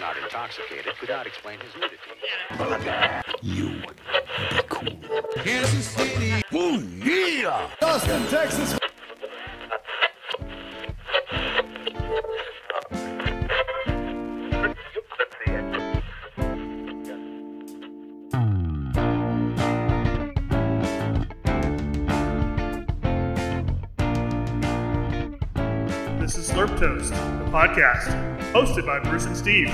not intoxicated could not explain his nudity. You would be cool. Kansas City. Ooh, yeah! Austin, Texas. This is Slurp Toast, the podcast, hosted by Bruce and Steve.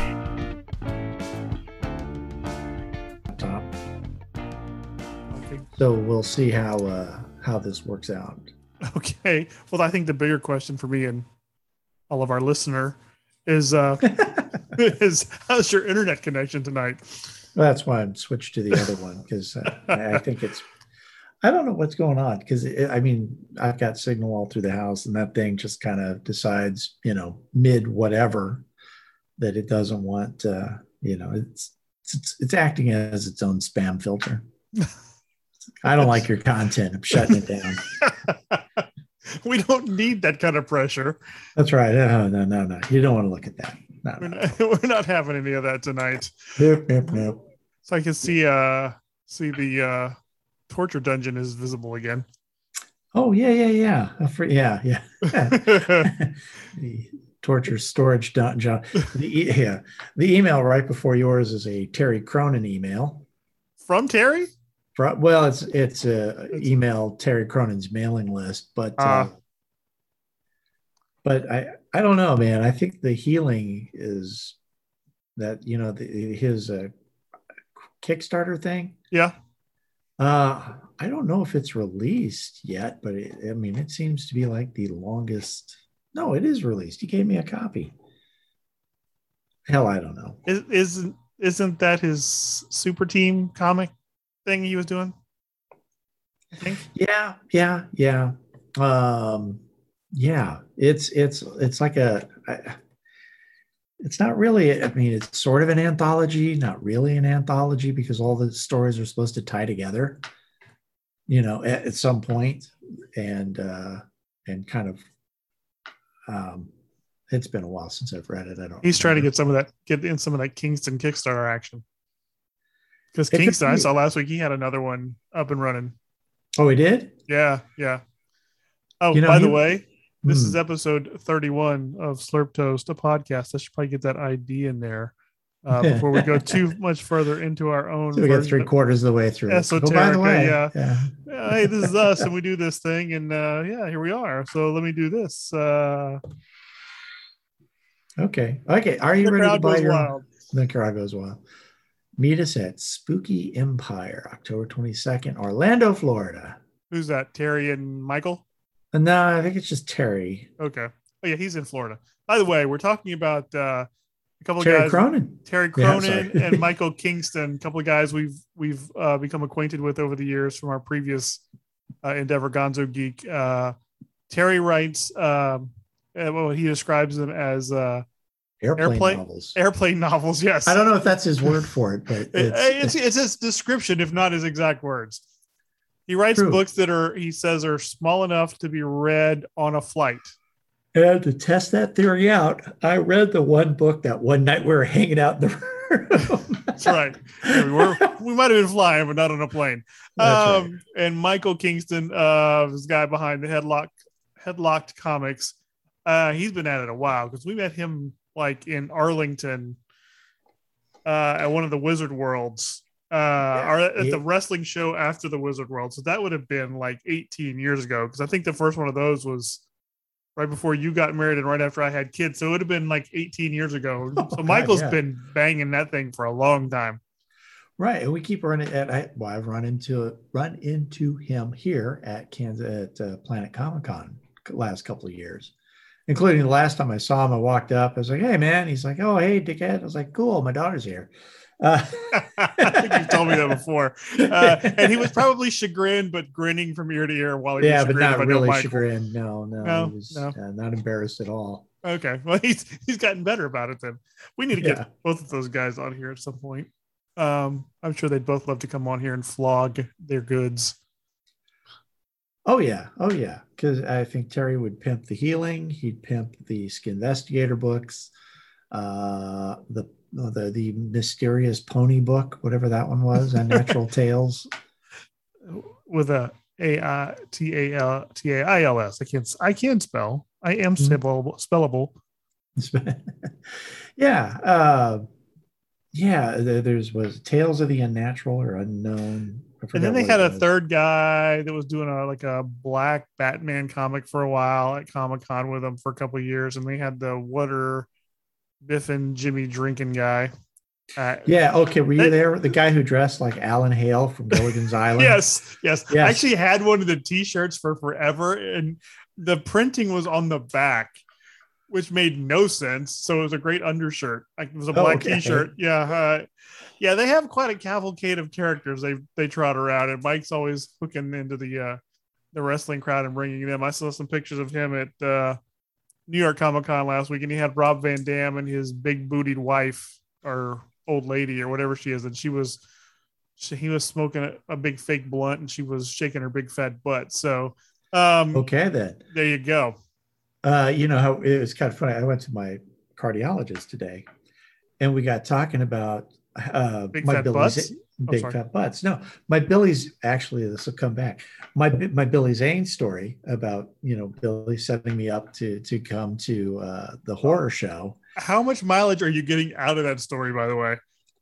top. So we'll see how uh, how this works out. Okay. Well, I think the bigger question for me and all of our listener is uh, is how's your internet connection tonight? Well, that's why I'm switched to the other one because uh, I I think it's. I don't know what's going on because I mean I've got signal all through the house and that thing just kind of decides you know mid whatever that it doesn't want uh, you know it's it's it's acting as its own spam filter. I don't like your content. I'm shutting it down. we don't need that kind of pressure. That's right. No, no, no, no. You don't want to look at that. No, We're no. not, we're not having any of that tonight. Nope, nope, nope. So I can see uh see the uh torture dungeon is visible again. Oh yeah, yeah, yeah. For- yeah, yeah. the torture storage job. The yeah, the email right before yours is a Terry Cronin email. From Terry? Fro- Well, it's it's a email Terry Cronin's mailing list, but uh, Ah. but I I don't know, man. I think the healing is that you know the, his uh, Kickstarter thing. Yeah. Uh, I don't know if it's released yet, but it, I mean, it seems to be like the longest. No, it is released. He gave me a copy. Hell, I don't know. Is, isn't isn't that his super team comic thing he was doing? I think. Yeah, yeah, yeah. Um, yeah, it's it's it's like a. I, it's not really. I mean, it's sort of an anthology, not really an anthology because all the stories are supposed to tie together. You know, at, at some point, and uh, and kind of. Um, it's been a while since I've read it. I don't. He's trying to get some of that, get in some of that Kingston Kickstarter action. Because Kingston, I saw last week, he had another one up and running. Oh, he did. Yeah, yeah. Oh, You know, by the way, this Hmm. is episode 31 of Slurp Toast, a podcast. I should probably get that ID in there uh, before we go too much further into our own. So we got version three quarters of the way through. Oh, by the way, yeah. yeah. Yeah, hey, this is us, and we do this thing, and uh, yeah, here we are. So let me do this. Uh, Okay. Okay. Are you ready to buy your wild. Goes wild. Meet us at Spooky Empire, October 22nd, Orlando, Florida. Who's that? Terry and Michael. And no, I think it's just Terry. Okay. Oh yeah, he's in Florida. By the way, we're talking about uh, a couple of Terry guys. Cronin. Terry Cronin sorry. and Michael Kingston, a couple of guys we've we've uh, become acquainted with over the years from our previous uh, endeavor, Gonzo Geek. Uh, Terry writes, um, uh, well, he describes them as uh, Airplane, Airplane- novels. airplane novels. Yes, I don't know if that's his word for it, but it's, it's, it's his description, if not his exact words. He writes True. books that are, he says, are small enough to be read on a flight. and to test that theory out, I read the one book that one night we were hanging out in the room. That's right. Yeah, we were we might have been flying, but not on a plane. That's right. um, and Michael Kingston, uh, this guy behind the headlock headlocked comics, uh, he's been at it a while because we met him like in Arlington, uh, at one of the Wizard Worlds, uh, or at he- the wrestling show after the Wizard World. So that would have been like 18 years ago because I think the first one of those was right before you got married and right after I had kids. So it would have been like 18 years ago. Oh, so God, Michael's yeah. been banging that thing for a long time. Right, and we keep running at. I, well, I've run into run into him here at Kansas at uh, Planet Comic Con last couple of years, including the last time I saw him. I walked up. I was like, "Hey, man!" He's like, "Oh, hey, dickhead." I was like, "Cool, my daughter's here." Uh, I think you've told me that before. Uh, and he was probably chagrined, but grinning from ear to ear while he yeah, was but not really Michael. chagrined. No, no, No, he was no. uh, not embarrassed at all. Okay, well he's he's gotten better about it. Then we need to Yeah. get both of those guys on here at some point. Um, I'm sure they'd both love to come on here and flog their goods. Oh yeah, oh yeah. Because I think Terry would pimp the healing. He'd pimp the Skin Investigator books. Uh, the the the mysterious pony book, whatever that one was, Unnatural Tales. with a A I T A L T A I L S. I can't I can spell. I am Mhm. spellable. spellable. yeah, uh, yeah. There's was Tales of the Unnatural or Unknown. And then they had a was. third guy that was doing a like a black Batman comic for a while at Comic Con with them for a couple of years, and they had the water Biff and Jimmy drinking guy. Uh, Yeah. Okay. Were you That- there? The guy who dressed like Alan Hale from Gilligan's Island. Yes, yes. Yes. I actually had one of the t-shirts for forever, and the printing was on the back, which made no sense. So it was a great undershirt. Like it was a Oh, black okay. t-shirt. Yeah, uh, yeah. They have quite a cavalcade of characters they they trot around, and Mike's always hooking into the uh, the wrestling crowd and bringing them. I saw some pictures of him at uh, New York Comic Con last week, and he had Rob Van Dam and his big bootied wife or old lady or whatever she is, and she was she, he was smoking a, a big fake blunt and she was shaking her big fat butt. So um Okay then. there you go. Uh, you know how it was kind of funny. I went to my cardiologist today, and we got talking about uh, Big my fat butts? Big sorry. fat butts. No, my Billy's actually this will come back. My my Billy Zane story about you know Billy setting me up to to come to uh, the horror show. How much mileage are you getting out of that story, by the way?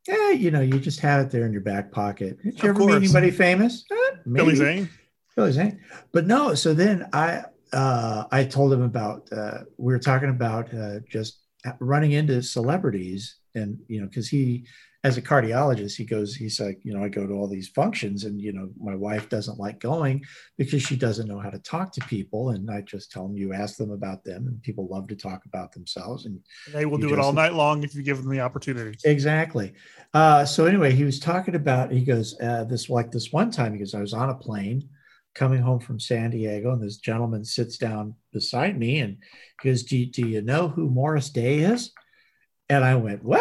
Yeah, you know, you just have it there in your back pocket. Did you Of ever meet anybody famous? Eh, Billy. Zane? Billy Zane. But no, so then I uh, I told him about uh, we were talking about uh, just running into celebrities and you know because he as a cardiologist he goes he's like you know I go to all these functions and you know my wife doesn't like going because she doesn't know how to talk to people and I just tell them you ask them about them and people love to talk about themselves and They will do it all night long if you give them the opportunity. Exactly. Uh, so anyway, he was talking about. He goes uh, this like this one time. He goes, I was on a plane coming home from San Diego, and this gentleman sits down beside me and goes, "Do you, do you know who Morris Day is?" And I went, "Wow."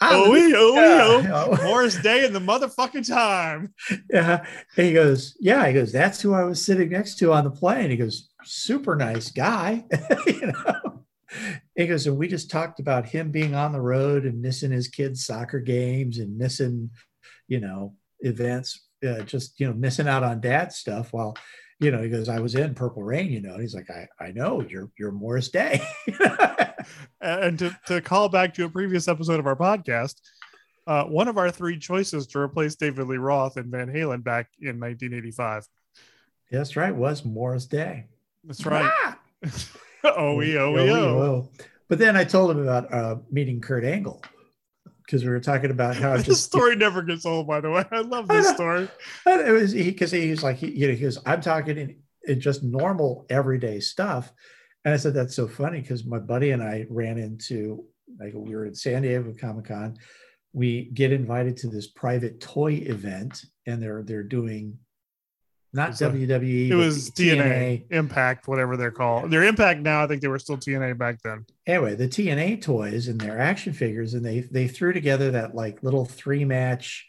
Oh, we, oh, we, oh. Morris Day in the motherfucking time. Yeah. And he goes, Yeah. He goes, That's who I was sitting next to on the plane. He goes, Super nice guy. you know. He goes, and we just talked about him being on the road and missing his kids' soccer games and missing, you know, events, uh, just, you know, missing out on dad stuff while, you know, he goes, I was in Purple Rain, you know, and he's like, I, I know you're, you're Morris Day. And to, to call back to a previous episode of our podcast, uh, one of our three choices to replace David Lee Roth and Van Halen back in 1985. That's right. Was Morris Day. That's right. Ah! oh, we, oh, we, oh. But then I told him about uh, meeting Kurt Angle because we were talking about how This just story never gets old, by the way. I love this know. story. And it was because he was like he, you know he goes I'm talking in, in just normal everyday stuff, and I said that's so funny because my buddy and I ran into like we were at San Diego Comic Con, we get invited to this private toy event and they're they're doing not a- WWE It was TNA, Impact, whatever they're called. They're Impact now. I think they were still TNA back then. anyway the TNA toys and their action figures and they they threw together that like little three match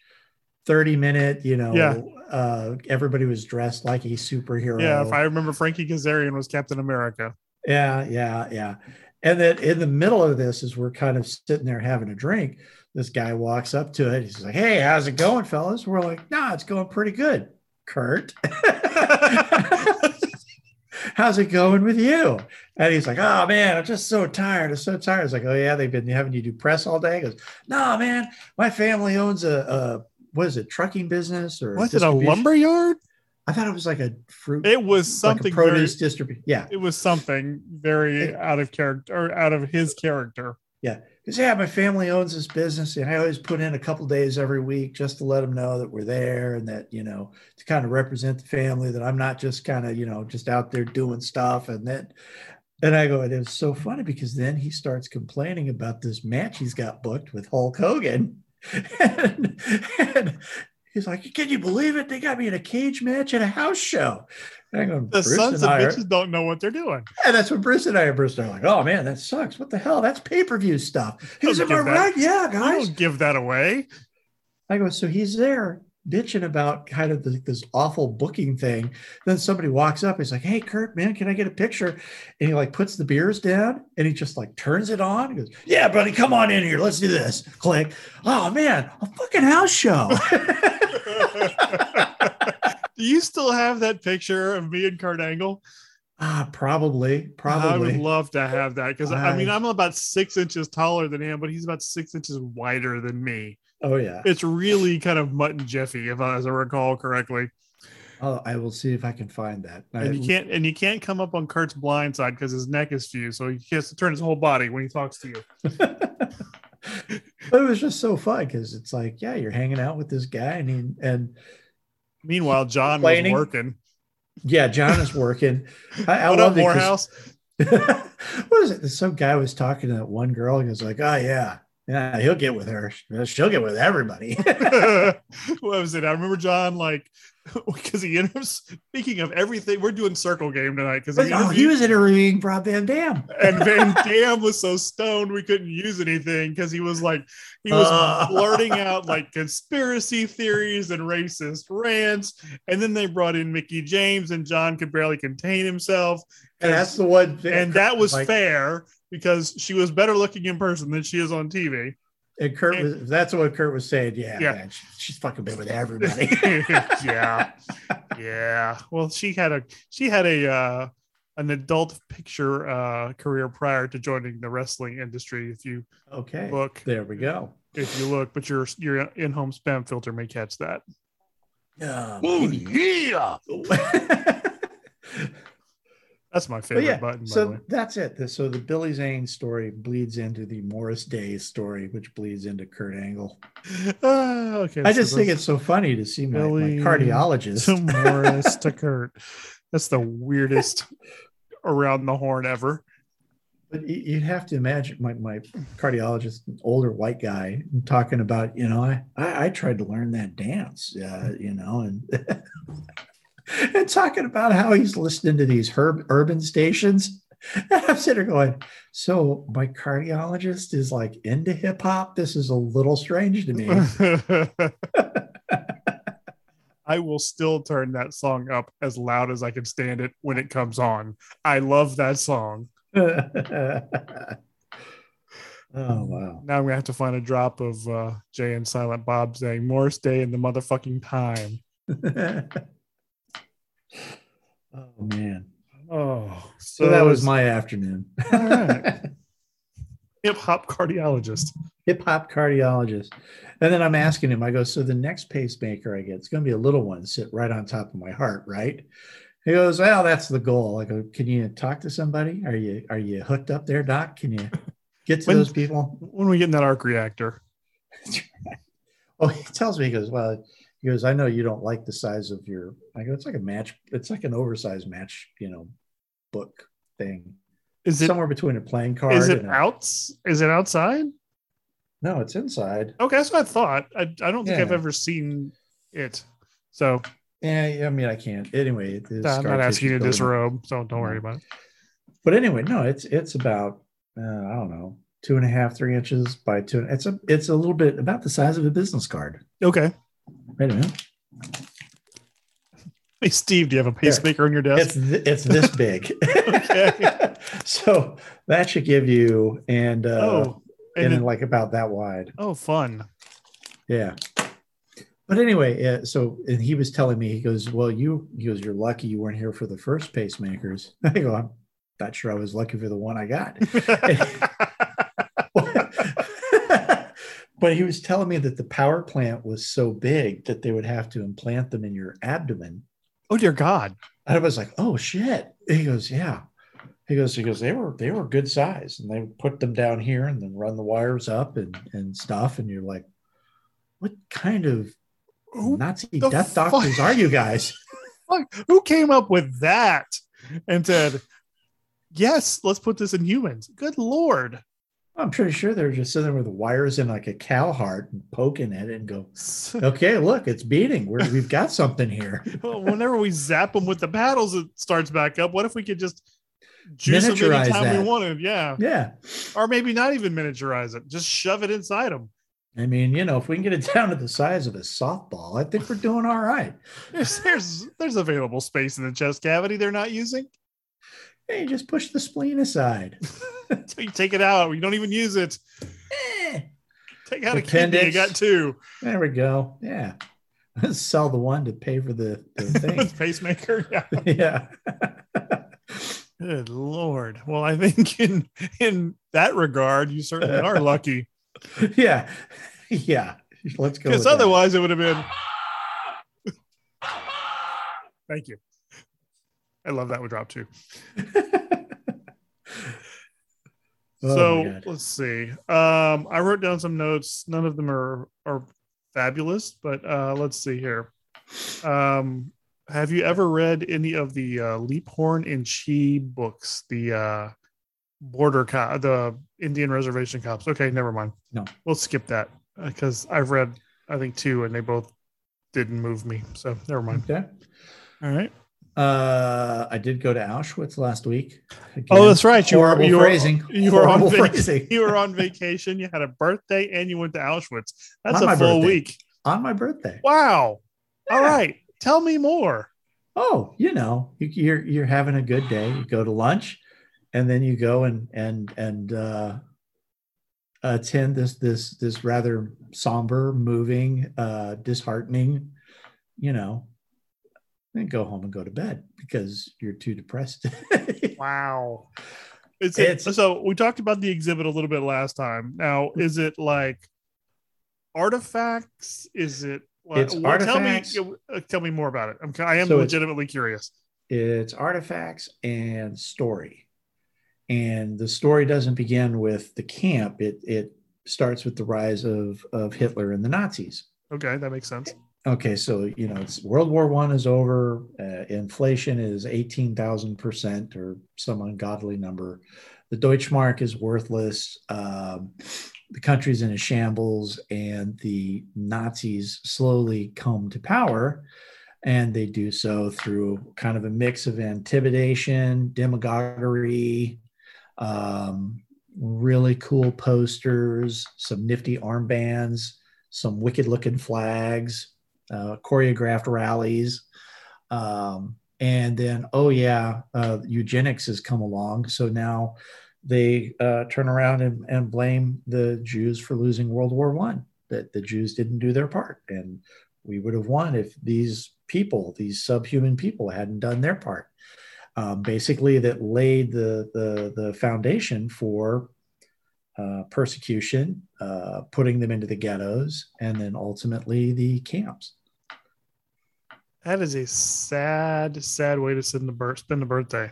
30 minute you know Yeah. uh everybody was dressed like a superhero Yeah, if I remember, Frankie Kazarian was Captain America. Yeah yeah yeah. And then in the middle of this as we're kind of sitting there having a drink. This guy walks up to it. He's like hey how's it going fellas? We're like nah it's going pretty good. Kurt. How's it going with you? And he's like oh man i'm just so tired. I'm so tired. It's like oh yeah they've been having you do press all day. He goes no man my family owns a, a what is it trucking business or Was it a distribution?" lumber yard? I thought it was like a fruit It was something very, produce distribution yeah it was something very out of character or out of his character. Yeah, because yeah, my family owns this business, and I always put in a couple days every week just to let them know that we're there and that you know to kind of represent the family. That I'm not just kind of you know just out there doing stuff. And then, and I go, and it was so funny because then he starts complaining about this match he's got booked with Hulk Hogan, and, and he's like, "Can you believe it? They got me in a cage match at a house show." And I The "Bruce sons and of I are- bitches don't know what they're doing. and that's when Bruce and I are Bruce and I are like, oh man, that sucks. What the hell? That's pay-per-view stuff. He goes, Don't Am I right? Yeah, I guys. don't give that away. I go, so he's there bitching about kind of this, this awful booking thing. Then somebody walks up. He's like, "Hey, Kurt, man, can I get a picture?" And he like puts the beers down and he just like turns it on. He goes, "Yeah, buddy, come on in here. Let's do this." Click. Oh man, a fucking house show. Do you still have that picture of me and Kurt Angle? ah, probably, probably. I would love to have that because I mean I'm about six inches taller than him, but he's about six inches wider than me. Oh yeah. It's really kind of mutton jiffy, if I, as I recall correctly. Oh, I will see if I can find that. And you can't and you can't come up on Kurt's blind side because his neck is fused, so he has to turn his whole body when he talks to you. but it was just so fun because it's like, yeah, you're hanging out with this guy, and he, and Meanwhile, John was working. yeah, John is working. I, I what love up, Morehouse? what is it? Some guy was talking to that one girl. And he was like, "Oh yeah, yeah, he'll get with her. She'll get with everybody." what was it? I remember John like because he ended speaking of everything. We're doing circle game tonight because he, oh, he was interviewing Rob Van Dam. and Van Dam was so stoned we couldn't use anything because he was like he was Uh. blurting out like conspiracy theories and racist rants, and then they brought in Mickie James and John could barely contain himself, And that's the one. thing- and that was like, fair because she was better looking in person than she is on TV. And Kurt was. That's what Kurt was saying. Yeah, Yeah. man, she- she's fucking been with everybody. yeah, yeah. Well, she had a she had a uh, an adult picture uh, career prior to joining the wrestling industry. If you okay, look, there we go. if you look, but your your in home spam filter may catch that. Um, Oh, yeah. That's my favorite yeah, button. So that's it. So the Billy Zane story bleeds into the Morris Day story, which bleeds into Kurt Angle. Ah, okay, I so just think it's so funny to see my, my cardiologist. to Morris to Kurt. That's the weirdest around the horn ever. But you'd have to imagine my, my cardiologist, an older white guy, talking about, you know, I, I, I tried to learn that dance, uh, you know, and and talking about how he's listening to these herb, urban stations. And I'm sitting there going, so my cardiologist is like into hip hop. This is a little strange to me. I will still turn that song up as loud as I can stand it when it comes on. I love that song. oh wow. Now I'm gonna have to find a drop of uh, Jay and Silent Bob saying Morris Day in the motherfucking time. Oh man. Oh, So, that was my afternoon. Right. hip hop cardiologist. Hip hop cardiologist. And then I'm asking him, I go, so the next pacemaker I get, it's going to be a little one sit right on top of my heart, right? He goes, well, that's the goal. I go, can you talk to somebody? Are you are you hooked up there, Doc? Can you get to When- those people? When we get in that arc reactor, Oh, he tells me, he goes, well, he goes, I know you don't like the size of your. I go, it's like a match. It's like an oversized match, you know, book thing. is it Somewhere between a playing card. is it and a-? Is it outside? No, it's inside. Okay, that's what I thought. I, I don't think I've ever seen it. So Yeah, I mean, I can't. Anyway, I'm not asking you to disrobe, so don't worry about it. But anyway, no, it's it's about uh, I don't know two and a half, three inches by two. It's a it's a little bit about the size of a business card. Okay. Wait a minute, Hey Steve, do you have a pacemaker on your desk? it's th- it's this big. Okay. so that should give you and uh, oh, and, and then it- like about that wide. oh, fun. Yeah. But anyway, uh, so and he was telling me, he goes, Well, you, he goes, You're lucky you weren't here for the first pacemakers. I go, I'm not sure I was lucky for the one I got. But he was telling me that the power plant was so big that they would have to implant them in your abdomen. oh dear God. And I was like, Oh shit. He goes, Yeah. He goes, he goes, they were they were good size and they put them down here and then run the wires up and, and stuff. And you're like, what kind of Who, Nazi death fuck? doctors are you guys? who came up with that and said, "Yes, let's put this in humans"? Good lord. I'm pretty sure they're just sitting there with wires in like a cow heart and poking at it and go, okay, look, it's beating. We're, we've got something here. Well, Whenever we zap them with the paddles, it starts back up. What if we could just juice them Miniaturize anytime we that. wanted? Yeah, Yeah. or maybe not even miniaturize it. Just shove it inside them. I mean, you know, if we can get it down to the size of a softball, I think we're doing all right. There's there's there's available space in the chest cavity they're not using. Hey, just push the spleen aside. So you take it out. You don't even use it. Eh, Take out a kidney. You got two. there we go. Yeah. Sell the one to pay for the, the thing. Pacemaker. Yeah. yeah. Good lord. Well, I think in in that regard, you certainly are lucky. yeah. Yeah. Let's go. Because with that. otherwise, it would have been. Thank you. I love that would drop too. Oh so let's see. Um, I wrote down some notes. None of them are are fabulous, but uh, let's see here. Um, have you ever read any of the uh, Leaphorn and Chee books? The uh, border co- the Indian reservation cops. Okay, never mind. No. we'll skip that because I've read I think two, and they both didn't move me. So never mind. Okay. All right. Uh, I did go to Auschwitz last week. Oh, that's right. You were horrible you were, phrasing. you were on phrasing. you were on vacation. You had a birthday, and you went to Auschwitz. That's On a my full birthday. week. on my birthday. Wow. All Yeah. right. Tell me more. Oh, you know, you, you're you're having a good day. You go to lunch, and then you go and and and uh, attend this this this rather somber, moving, uh, disheartening, you know, then go home and go to bed because you're too depressed. Wow. Is It's- so we talked about the exhibit a little bit last time. Now, is it like artifacts? Is it? Like, It's well, artifacts. Tell me, uh, tell me more about it. I'm, I am So it's- legitimately curious. it's artifacts and story. And the story doesn't begin with the camp. It it starts with the rise of of Hitler and the Nazis. Okay, that makes sense. Okay, so you know, it's World War One is over. Uh, inflation is eighteen thousand percent, or some ungodly number. The Deutschmark is worthless. Um, the country's in a shambles, and the Nazis slowly come to power, and they do so through kind of a mix of intimidation, demagoguery, um, really cool posters, some nifty armbands, some wicked looking flags uh, choreographed rallies. Um, and then, oh, yeah, uh, eugenics has come along. So now they uh, turn around and, and blame the Jews for losing World War One, that the Jews didn't do their part. And we would have won if these people, these subhuman people, hadn't done their part. Um, basically, that laid the, the, the foundation for uh, persecution, uh, putting them into the ghettos, and then ultimately the camps. That is a sad, sad way to spend the, spend the birthday.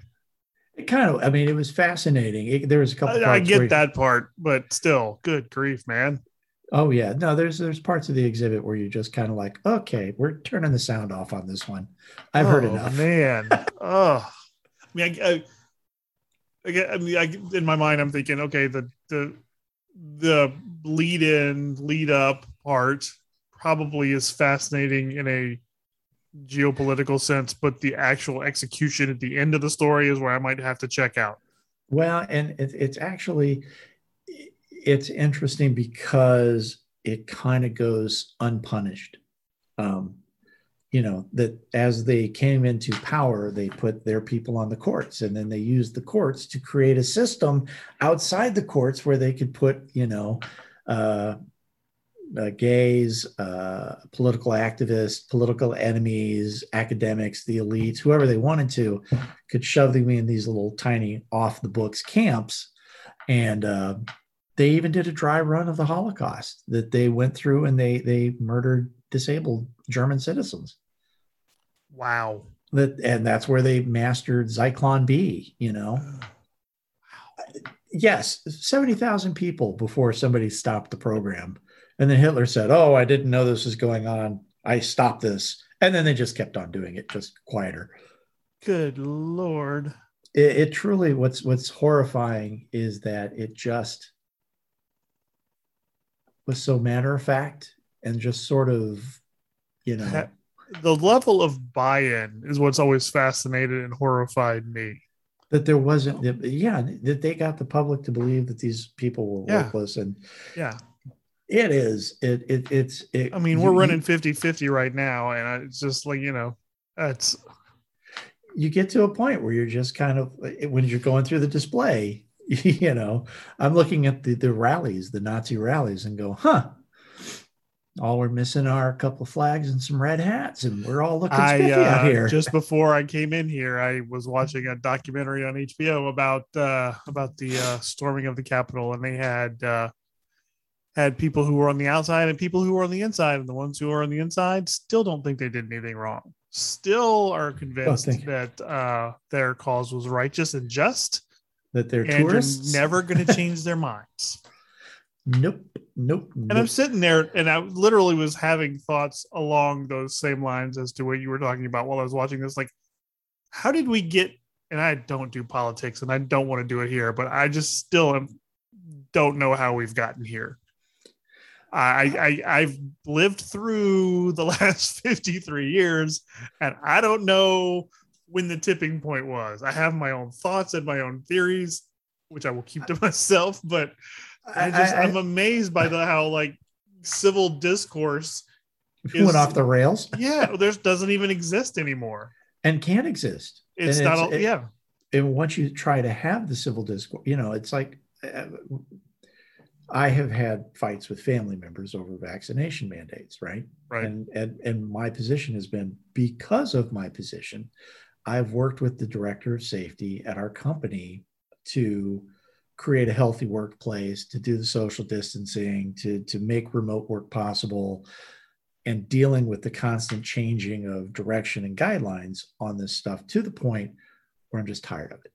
It kind of, I mean, it was fascinating. It, there was a couple. I, I get that part, but still, good grief, man. Oh yeah, no, there's there's parts of the exhibit where you're just kind of like, okay, we're turning the sound off on this one. I've heard Oh, enough. man. oh, I mean, I, I, I, I mean, I, in my mind, I'm thinking, okay, the the the lead in, lead up part probably is fascinating in a geopolitical sense, but the actual execution at the end of the story is where I might have to check out. Well, and it, it's actually it's interesting because it kind of goes unpunished. Um, you know that as they came into power, they put their people on the courts, and then they used the courts to create a system outside the courts where they could put, you know, uh, uh, gays, uh, political activists, political enemies, academics, the elites, whoever they wanted to, could shove them in these little tiny off the books camps. And uh, they even did a dry run of the Holocaust that they went through and they they murdered disabled German citizens. Wow. That and that's where they mastered Zyklon B. You know, yes, seventy thousand people before somebody stopped the program, and then Hitler said, "Oh, I didn't know this was going on. I stopped this," and then they just kept on doing it, just quieter. Good lord. it, it truly what's what's horrifying is that it just was so matter of fact and just sort of you know Ha- The level of buy-in is what's always fascinated and horrified me. that there wasn't that- yeah that they got the public to believe that these people were Yeah. worthless and Yeah. It is. It, it it's. It, I mean, we're you- running 50 50 right now. And it's just like, you know, it's you get to a point where you're just kind of when you're going through the display you know i'm looking at the the rallies the nazi rallies and go huh all we're missing are a couple flags and some red hats and we're all looking I spiffy out uh, here just before I came in here, I was watching a documentary on HBO about uh, about the uh, storming of the Capitol, and they had uh, had people who were on the outside and people who were on the inside, and the ones who are on the inside still don't think they did anything wrong. Still are convinced think- that uh, their cause was righteous and just, that they're tourists never going to change their minds. nope nope, And I'm sitting there and I literally was having thoughts along those same lines as to what you were talking about while I was watching this. Like, how did we get, and I don't do politics and I don't want to do it here, but I just still am, don't know how we've gotten here. I, I I've lived through the last 53 years and I don't know when the tipping point was. I have my own thoughts and my own theories, which I will keep to myself, but I just I, am amazed by the how like civil discourse I went off the rails. Yeah there's doesn't even exist anymore. And can't exist. It's And not it- yeah. and once you try to have the civil discourse, you know, it's like uh, I have had fights with family members over vaccination mandates, right? right And, and and my position has been because of my position, I've worked with the director of safety at our company to create a healthy workplace, to do the social distancing, to to make remote work possible, and dealing with the constant changing of direction and guidelines on this stuff to the point where I'm just tired of it.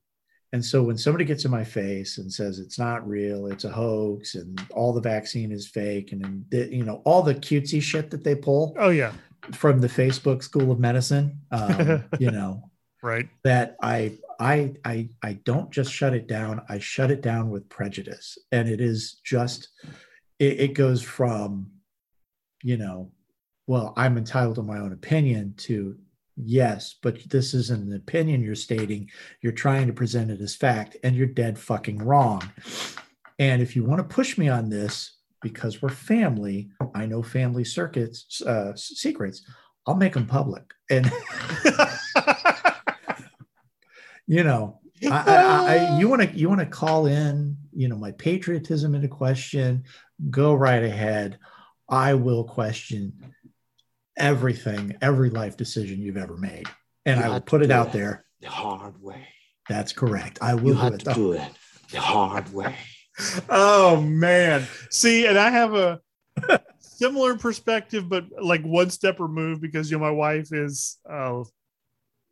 And so when somebody gets in my face and says it's not real, it's a hoax, and all the vaccine is fake, and, you know all the cutesy shit that they pull oh yeah from the Facebook School of Medicine, um, you know right that I I I I don't just shut it down. I shut it down with prejudice, and it is just it, it goes from you know well I'm entitled to my own opinion to yes, but this isn't an opinion you're stating. You're trying to present it as fact, and you're dead fucking wrong. And if you want to push me on this because we're family, I know family circuits uh, secrets. I'll make them public, and you know I, I, I, you want to you want to call in you know my patriotism into question go right ahead i will question everything every life decision you've ever made and You i will put it out it. there The hard way. that's correct i will You do it to the- do it the hard way. oh man see and i have a similar perspective but like one step removed because you know my wife is uh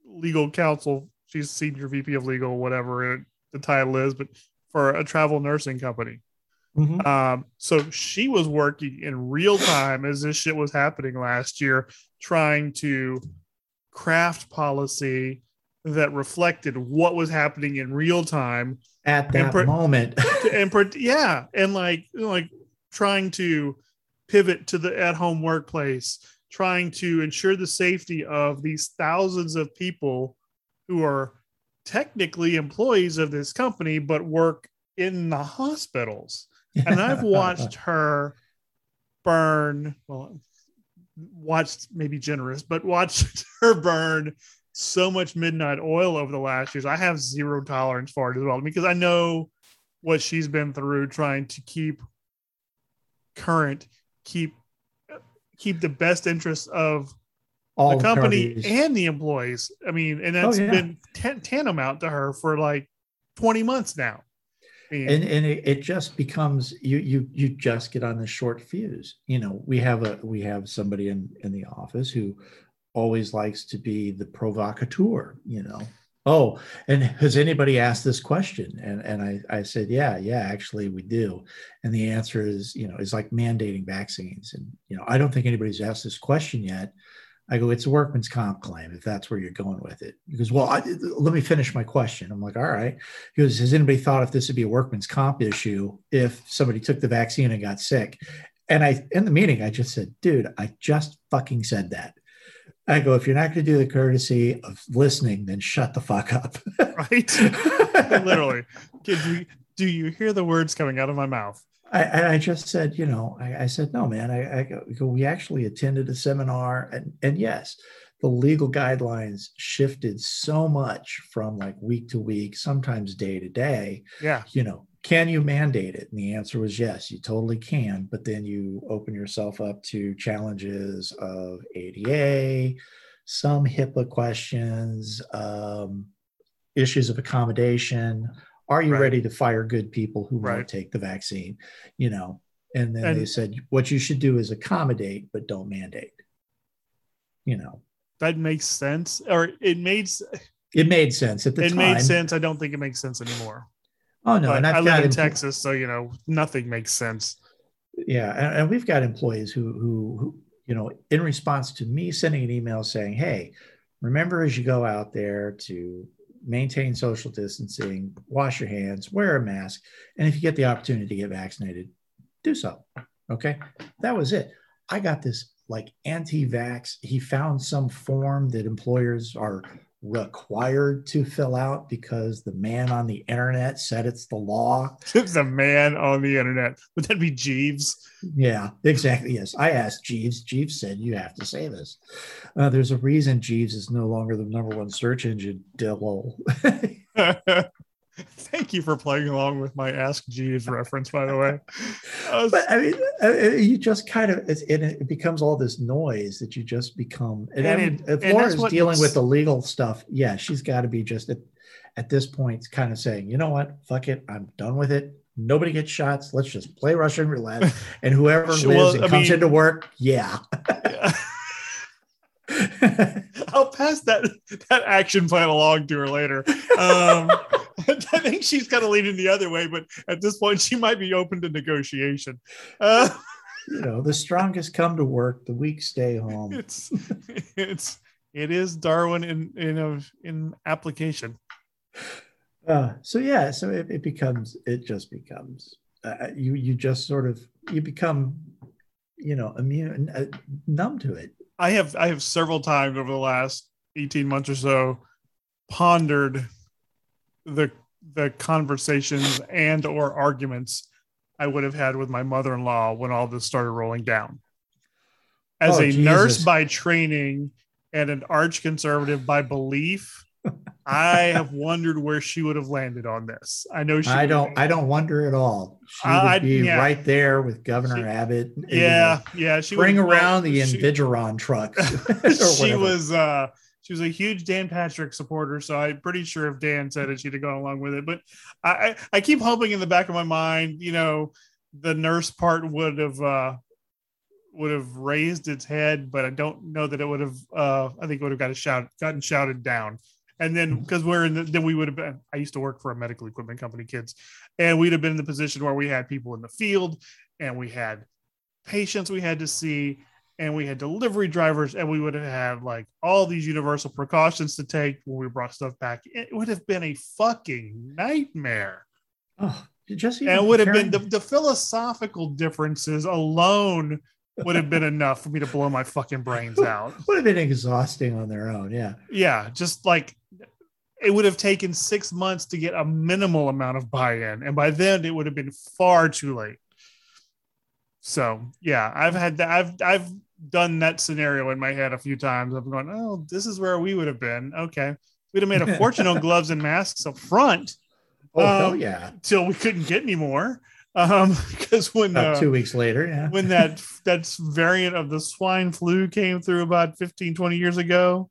legal counsel she's senior vp of legal whatever the title is but for a travel nursing company Mhm. um so she was working in real time as this shit was happening last year trying to craft policy that reflected what was happening in real time at that per- moment and per- yeah and like you know, like trying to pivot to the at home workplace trying to ensure the safety of these thousands of people who are technically employees of this company but work in the hospitals and i've watched her burn well watched maybe generous but watched her burn so much midnight oil over the last years i have zero tolerance for it as well because i know what she's been through trying to keep current keep keep the best interests of all the company parties. and the employees i mean and oh, that's Oh, yeah. been tan- tantamount to her for like 20 months now Mean, and and it, it just becomes you you you just get on the short fuse. You know we have a we have somebody in in the office who always likes to be the provocateur you know. Oh and has anybody asked this question? And and i i said yeah yeah actually we do. And the answer is you know is like mandating vaccines. And you know i don't think anybody's asked this question yet I go, it's a workman's comp claim if that's where you're going with it. He goes, well, I, let me finish my question. I'm like, all right. He goes, has anybody thought if this would be a workman's comp issue if somebody took the vaccine and got sick? And I, in the meeting, I just said, dude, I just fucking said that. I go, if you're not going to do the courtesy of listening, then shut the fuck up. right literally do, you, do you hear the words coming out of my mouth I, I just said, you know, I, I said, no, man. I, I we actually attended a seminar, and and yes, the legal guidelines shifted so much from like week to week, sometimes day to day. Yeah. You know, can you mandate it? And the answer was yes, you totally can. But then you open yourself up to challenges of ADA, some HIPAA questions, um, issues of accommodation. Are you Right. ready to fire good people who Right. won't take the vaccine? You know, and then they said what you should do is accommodate, but don't mandate. You know, That makes sense. Or it made it made sense at the it time. made sense. I don't think it makes sense anymore. Oh no, but and I've I got live in empl- Texas, so you know nothing makes sense. yeah and, and we've got employees who, who who you know in response to me sending an email saying hey remember as you go out there to maintain social distancing wash your hands wear a mask and if you get the opportunity to get vaccinated do so okay? That was it. I got this like anti-vax. He found some form that employers are required to fill out because the man on the internet said it's the law It's a man on the internet. Would that be Jeeves? Yeah, exactly. Yes. I asked Jeeves. Jeeves said, you have to say this. Uh, there's a reason Jeeves is no longer the number one search engine. Dillo. Thank you for playing along with my Ask Jeeves reference, by the way. I was- but I mean, uh, uh, you just kind of, it's, it, becomes all this noise that you just become. And, And I mean, it- if and Laura is dealing with the legal stuff, yeah, she's got to be just at, at this point kind of saying, you know what? Fuck it. I'm done with it. Nobody gets shots. Let's just play Russian roulette. And whoever lives Well, and I comes mean- into work, yeah. I'll pass that that action plan along to her later. Um, I think she's kind of leaning the other way, but at this point, she might be open to negotiation. Uh, you know, the strongest come to work, the weak stay home. it's it's it is Darwin in in a, in application. Uh, so yeah, so it, it becomes it just becomes uh, you you just sort of you become you know immune uh, numb to it. I have I have several times over the last 18 months or so pondered the the conversations and or arguments I would have had with my mother-in-law when all this started rolling down. As Oh, a nurse by training and an arch conservative by belief, I have wondered where she would have landed on this. I know she I don't I don't wonder at all. She would be yeah. right there with Governor She- Abbott. you Yeah, know, yeah. She bring around the she- Invigiron trucks. she was uh she was a huge Dan Patrick supporter, so I'm pretty sure if Dan said it, she'd have gone along with it. But I, I, I keep hoping in the back of my mind, you know, the nurse part would have uh would have raised its head, but I don't know that it would have uh I think it would have got a shout gotten shouted down. And then because we're in the, then we would have been I used to work for a medical equipment company, kids, and we'd have been in the position where we had people in the field and we had patients we had to see and we had delivery drivers and we would have had like all these universal precautions to take when we brought stuff back. It would have been a fucking nightmare. Oh, just and would have been the, the philosophical differences alone would have been enough for me to blow my fucking brains out. Would have been exhausting on their own. Yeah. yeah just like it would have taken six months to get a minimal amount of buy-in and by then it would have been far too late so yeah i've had that i've i've done that scenario in my head a few times i'm going oh this is where we would have been okay we'd have made a fortune on gloves and masks up front Oh hell Um, yeah. till we couldn't get any more um because when About uh, two weeks later, yeah. when that that variant of the swine flu came through about 15 20 years ago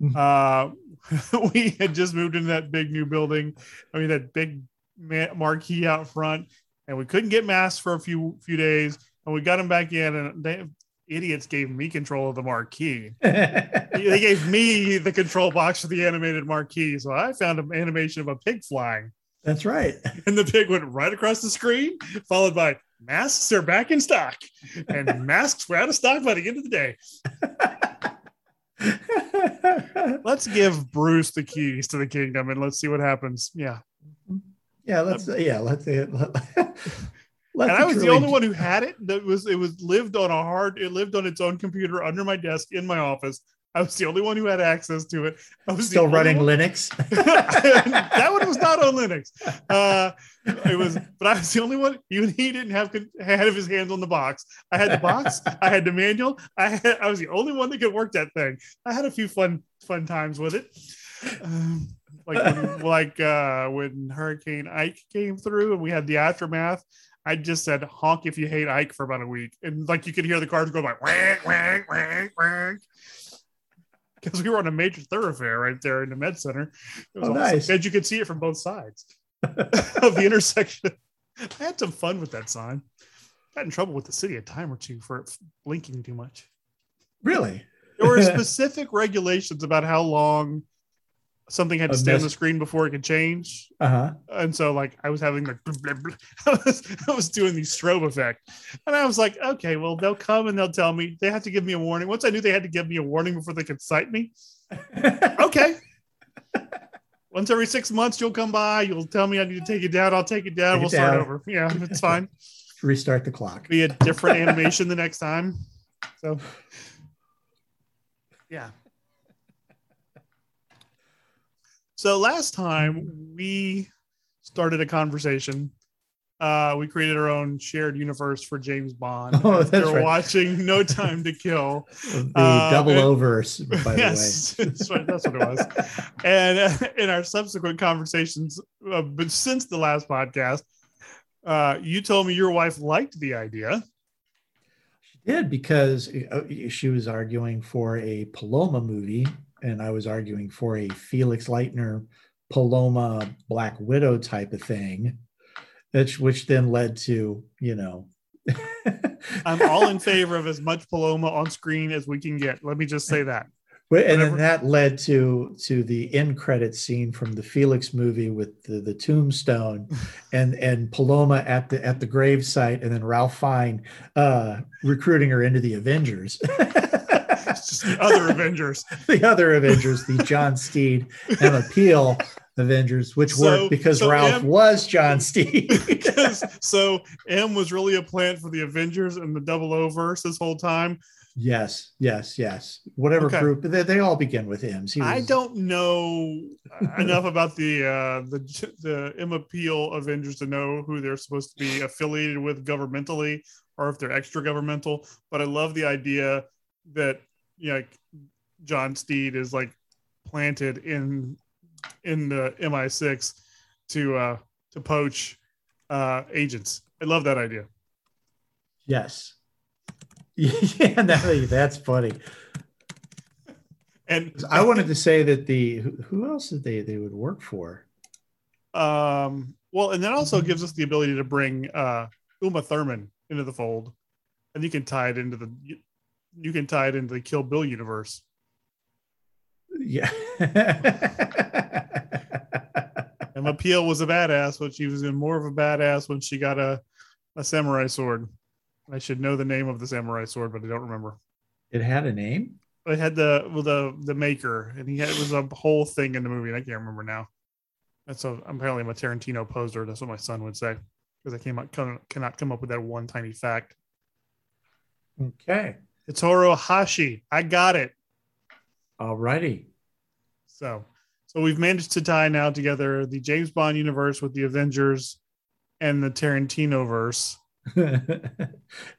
Mhm. uh we had just moved into that big new building i mean that big marquee out front and we couldn't get masks for a few few days and we got them back in and they idiots gave me control of the marquee they gave me the control box for the animated marquee so i found an animation of a pig flying That's right. and the pig went right across the screen, followed by masks are back in stock. And masks were out of stock by the end of the day. Let's give Bruce the keys to the kingdom and let's see what happens. Yeah. yeah, let's uh, yeah, let's uh, let, and I was the only one who had it. That was it was lived on a hard, it lived on its own computer under my desk in my office. I was the only one who had access to it. I was Still running one- Linux. that one was not on Linux. Uh, it was, but I was the only one. Even he didn't have had of his hands on the box. I had the box. I had the manual. I had, I was the only one that could work that thing. I had a few fun fun times with it. Um, like when, like uh, when Hurricane Ike came through and we had the aftermath. I just said honk if you hate Ike for about a week, and like you could hear the cars go like wank wank wank wank. Because we were on a major thoroughfare right there in the med center. It was Oh, awesome. nice. And you could see it from both sides of the intersection. I had some fun with that sign. Got in trouble with the city a time or two for blinking too much. really? There were specific regulations about how long something had to stay on the screen before it could change. Uh huh. And so, like, I was having the I was, I was doing the strobe effect, and I was like, okay, well, they'll come and they'll tell me they have to give me a warning. Once I knew they had to give me a warning before they could cite me, okay. Once every six months, you'll come by. You'll tell me I need to take it down. I'll take it down. Take we'll start down. over. Yeah, it's fine. Restart the clock. Be a different animation the next time. So, yeah. So last time we started a conversation. Uh, we created our own shared universe for James Bond. Oh, After that's right. watching No Time to Kill. The Uh, double and- overs, by yes, that's, what, that's what it was. And uh, in our subsequent conversations, uh, but since the last podcast, uh, you told me your wife liked the idea. She. Did because uh, she was arguing for a Paloma movie, and I was arguing for a Felix Leiter Paloma Black Widow type of thing, which which then led to you know. I'm all in favor of as much Paloma on screen as we can get. Let me just say that. And Whatever. then that led to to the end credit scene from the Felix movie with the, the tombstone and and Paloma at the at the grave site and then Ralph Fiennes uh recruiting her into the Avengers. It's just the other Avengers. the other Avengers, the John Steed and Appeal Avengers, which So- worked because so Ralph M- was John Steed. Because so M was really a plant for the Avengers and the double O verse this whole time. yes, yes, yes. Whatever Okay. group, they, they all begin with M's. He I don't know enough about the uh, the the Emma Peel Avengers to know who they're supposed to be affiliated with governmentally or if they're extra governmental. But I love the idea that you know, like John Steed is like planted in in the MI6 to uh, to poach uh, agents. I love that idea. Yes. Yeah, that- that's funny. And I wanted to say that the who, who else did they they would work for? Um, well, and that also gives us the ability to bring uh, Uma Thurman into the fold, and you can tie it into the you, can tie it into the Kill Bill universe. Yeah. Emma Peel was a badass, but she was even more of a badass when she got a a samurai sword. I should know the name of the samurai sword, but I don't remember. it had a name. It had the well, the the maker, and he had it was a whole thing in the movie, and I can't remember now. That's apparently I'm a Tarantino poser. That's what my son would say because I came up cannot come up with that one tiny fact. Okay. It's Horo Hashi. I got it. Alrighty. So, so we've managed to tie now together the James Bond universe with the Avengers and the Tarantino verse. and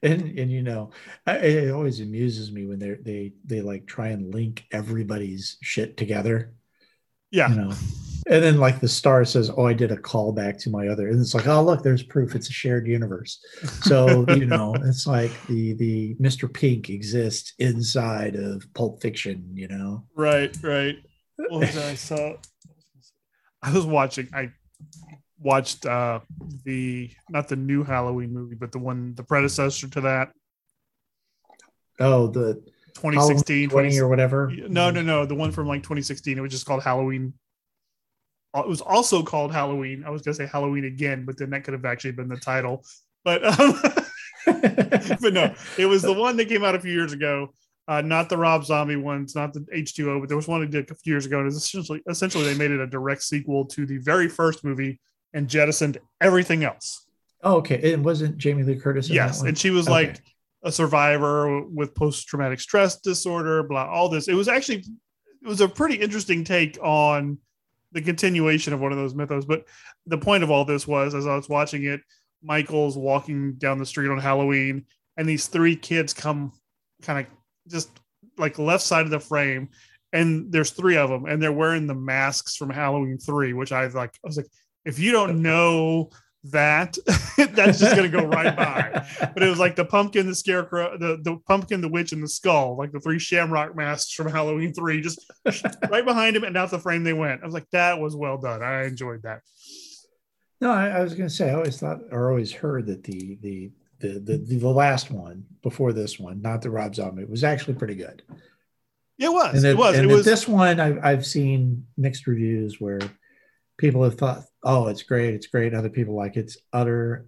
and you know, I, it always amuses me when they they they like try and link everybody's shit together. Yeah, You know. And then like the star says, "Oh, I did a callback to my other," and it's like, "Oh, look, there's proof. It's a shared universe." So you know, it's like the the Mr. Pink exists inside of Pulp Fiction. You know, right, right. That I saw? I was watching. I watched uh the not the new Halloween movie, but the one the predecessor to that, oh, the 2016, 20 or whatever. No, no, no. The one from like 2016. It was just called Halloween. Uh, It was also called Halloween. I was gonna say Halloween again, but then that could have actually been the title. But um, but no, it was the one that came out a few years ago. Uh, not the Rob Zombie ones, not the H2O, but there was one that did a few years ago. And it was essentially, essentially, they made it a direct sequel to the very first movie and jettisoned everything else. Oh, okay. It wasn't Jamie Lee Curtis. In Yes, that one? and she was Okay. like a survivor with post-traumatic stress disorder, blah, all this. It was actually it was a pretty interesting take on the continuation of one of those mythos. But the point of all this was, as I was watching it, Michael's walking down the street on Halloween, and these three kids come kind of just like left side of the frame, and there's three of them, and they're wearing the masks from Halloween three, which I like. I was like, if you don't know that that's just going to go right by. But it was like the pumpkin the scarecrow the, the pumpkin the witch and the skull like the three shamrock masks from halloween 3 just right behind him and out the frame they went. I was like that was well done. I enjoyed that. No, I, I was going to say I always thought or always heard that the the the the, the last one before this one, not the Rob Zombie, was actually pretty good. it was it was and it was this one I've I've seen mixed reviews where people have thought, oh, it's great, it's great. Other people like it's utter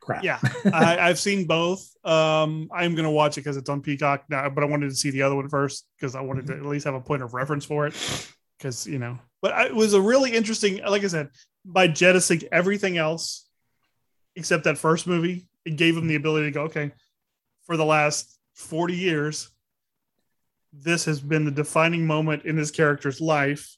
crap. yeah I, i've seen both um i'm gonna watch it because it's on peacock now but i wanted to see the other one first because i wanted to at least have a point of reference for it because you know but it was a really interesting like i said by jettisoning everything else except that first movie it gave him the ability to go okay for the last 40 years this has been the defining moment in this character's life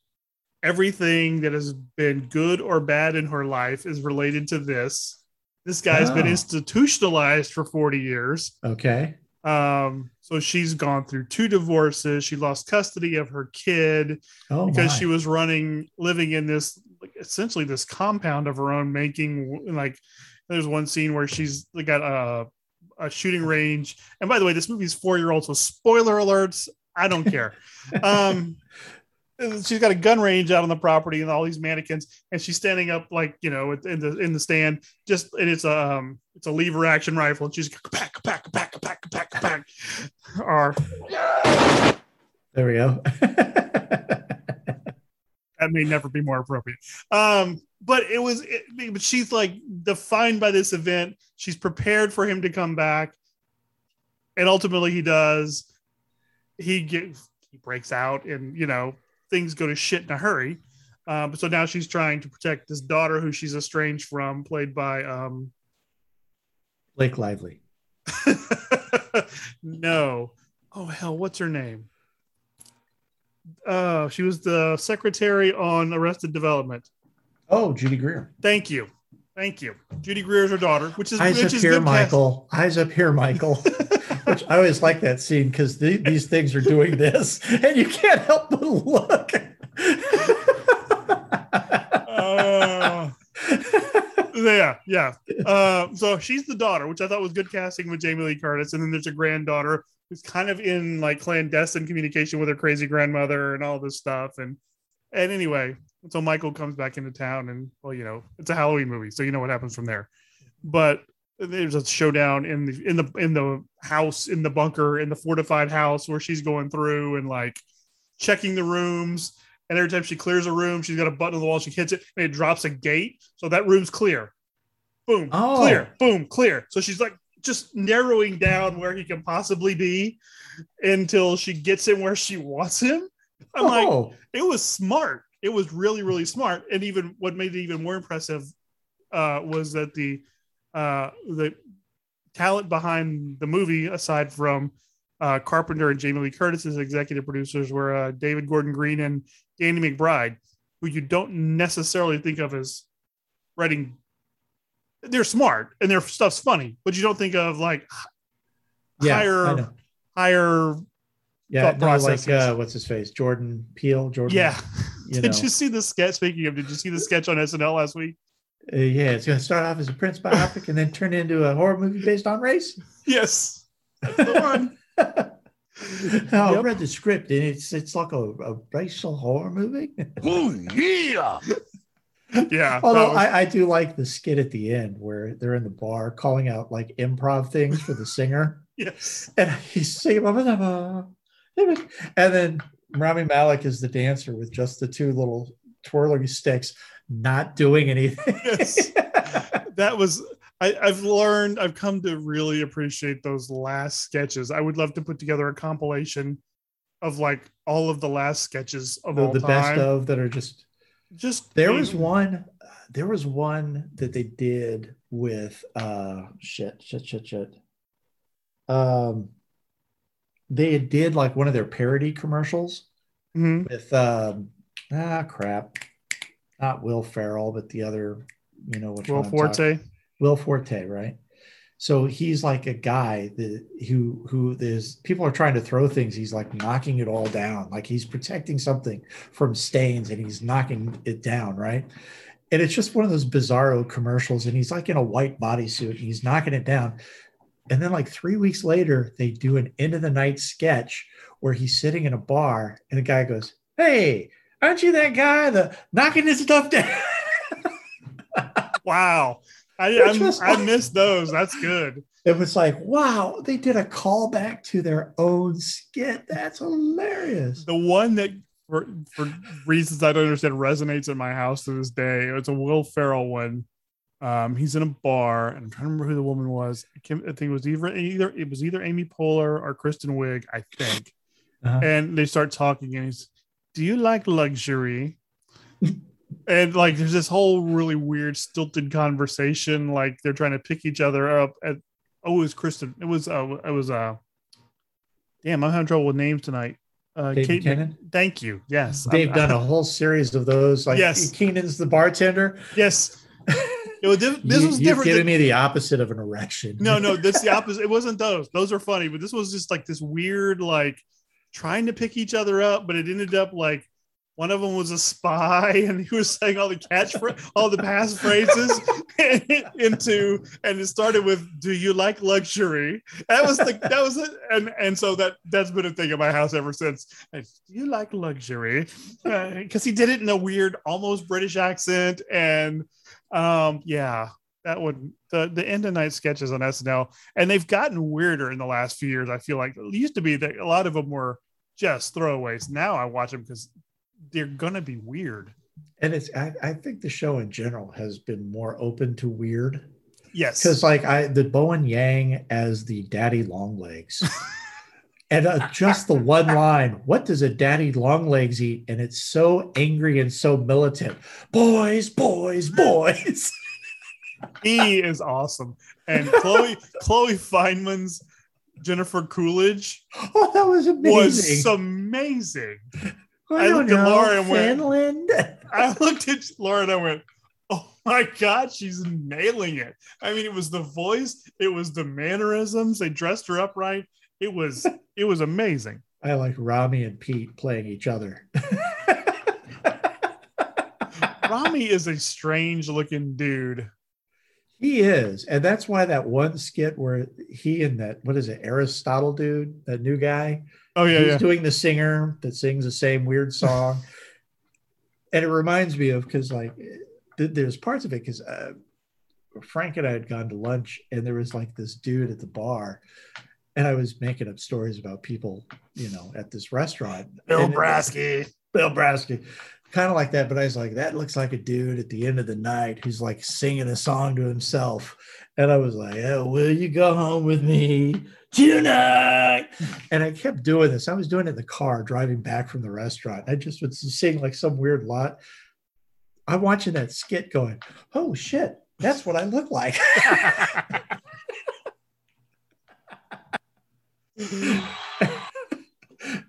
everything that has been good or bad in her life is related to this this guy's been Oh. institutionalized for 40 years Okay. um so she's gone through two divorces she lost custody of her kid Oh, because my. she was running living in this like essentially this compound of her own making like there's one scene where she's got a a shooting range and by the way this movie's four year old so spoiler alerts i don't care um she's got a gun range out on the property and all these mannequins and she's standing up like you know in the in the stand just and it's a um it's a lever action rifle and she's pack pack pack pack pack pack or there we go. that may never be more appropriate. Um, but it was, it, but she's like defined by this event. She's prepared for him to come back, and ultimately he does. He gets, he breaks out, and you know things go to shit in a hurry. Um, so now she's trying to protect this daughter who she's estranged from, played by um, Blake Lively. no, oh hell, what's her name? Uh, she was the secretary on Arrested Development. Oh, Judy Greer. Thank you. Thank you. Judy Greer is her daughter, which is Eyes which up is here, good cast- Michael. Eyes up here, Michael. Which I always like that scene because the, these things are doing this, and you can't help but look. Uh, yeah, yeah. Uh, so she's the daughter, which I thought was good casting with Jamie Lee Curtis, and then there's a granddaughter who's kind of in like clandestine communication with her crazy grandmother and all this stuff. And and anyway, so Michael comes back into town, and well, you know, it's a Halloween movie, so you know what happens from there. But there's a showdown in the in the in the house in the bunker in the fortified house where she's going through and like checking the rooms and every time she clears a room she's got a button on the wall she hits it and it drops a gate so that room's clear boom Oh. clear boom clear so she's like just narrowing down where he can possibly be until she gets him where she wants him i'm like oh, it was smart. It was really, really smart. And even what made it even more impressive uh, was that the uh, the talent behind the movie, aside from uh, Carpenter and Jamie Lee Curtis as executive producers, were uh, David Gordon Green and Danny McBride, who you don't necessarily think of as writing. They're smart and their stuff's funny, but you don't think of like yeah. Higher higher. Yeah, no, like uh, what's his face? Jordan Peele. Jordan. Yeah. You did know. you see the sketch? Speaking of, did you see the sketch on SNL last week? Uh, yeah, it's going to start off as a Prince biopic and then turn into a horror movie based on race. Yes. That's the one. I Yep. read the script and it's it's like a, a racial horror movie. Oh, yeah. Yeah. Although was- I, I do like the skit at the end where they're in the bar calling out like improv things for the singer, yes. and he's singing, and then Rami Malek is the dancer with just the two little twirling sticks, not doing anything. Yes. That was. I, I've learned. I've come to really appreciate those last sketches. I would love to put together a compilation of like all of the last sketches of the, all the time. best of that are just Just There was one. There was one that they did with uh shit shit shit shit. um, they did like one of their parody commercials Mhm. with um, ah crap, not Will Ferrell, but the other, you know, which Will Forte. Will Forte, right? So he's like a guy that who who is people are trying to throw things. He's like knocking it all down, like he's protecting something from stains, and he's knocking it down, right? And it's just one of those bizarro commercials, and he's like in a white bodysuit, and he's knocking it down. And then like three weeks later, they do an end of the night sketch where he's sitting in a bar, and a guy goes, "Hey, aren't you that guy the knocking his stuff down?" Wow. I was I missed those. That's good. it was like, wow, they did a callback to their own skit. That's hilarious. The one that for, for reasons I don't understand resonates in my house to this day. It's a Will Ferrell one. Um, he's in a bar, and I'm trying to remember who the woman was. I, I think it was either either it was either Amy Poehler or Kristen Wiig, I think. Uh-huh. And they start talking, and he's, "Do you like luxury?" and like, there's this whole really weird stilted conversation. Like they're trying to pick each other up. At oh, it was Kristen. It was uh, it was uh, damn, I'm having trouble with names tonight. Uh, Dave Kate, thank you. Yes, They've I'm- done a whole series of those. Like Yes. Keenan's the bartender. Yes. It was, this you, was different. than- me the opposite of an erection. no, no, that's the opposite. It wasn't those. Those are funny, but this was just like this weird, like trying to pick each other up, but it ended up like one of them was a spy and he was saying all the catch all the passphrases into and it started with do you like luxury? That was the that was it. And and so that that's been a thing in my house ever since. Do you like luxury? Because he did it in a weird almost british accent and um yeah that would the the end of night sketches on SNL, and they've gotten weirder in the last few years. I feel like it used to be that a lot of them were just throwaways. Now I watch them because they're gonna be weird. And it's I, I think the show in general has been more open to weird. Yes, Because like I the Bowen Yang as the daddy long legs. and uh, just the one line, what does a daddy long legs eat? And it's so angry and so militant. Boys, boys, boys. he is awesome, and Chloe Chloe Fineman's Jennifer Coolidge Oh, that was amazing. was amazing. Oh, I I don't looked at know, Laura and went- Finland. I looked at Laura and I went, "Oh my god, she's nailing it!" I mean, it was the voice, it was the mannerisms. They dressed her up right. It was it was amazing. I like Rami and Pete playing each other. Rami is a strange looking dude. He is. And that's why that one skit where he and that, what is it, Aristotle dude, that new guy, Oh yeah, he's yeah. doing the singer that sings the same weird song. and it reminds me of because like th- there's parts of it because uh, Frank and I had gone to lunch and there was like this dude at the bar. And I was making up stories about people, you know, at this restaurant. Bill And Brasky. Bill Brasky, kind of like that. But I was like, that looks like a dude at the end of the night who's like singing a song to himself. And I was like, oh, will you go home with me tonight? And I kept doing this. I was doing it in the car driving back from the restaurant. I just would sing like some weird lot. I'm watching that skit going, oh shit, that's what I look like.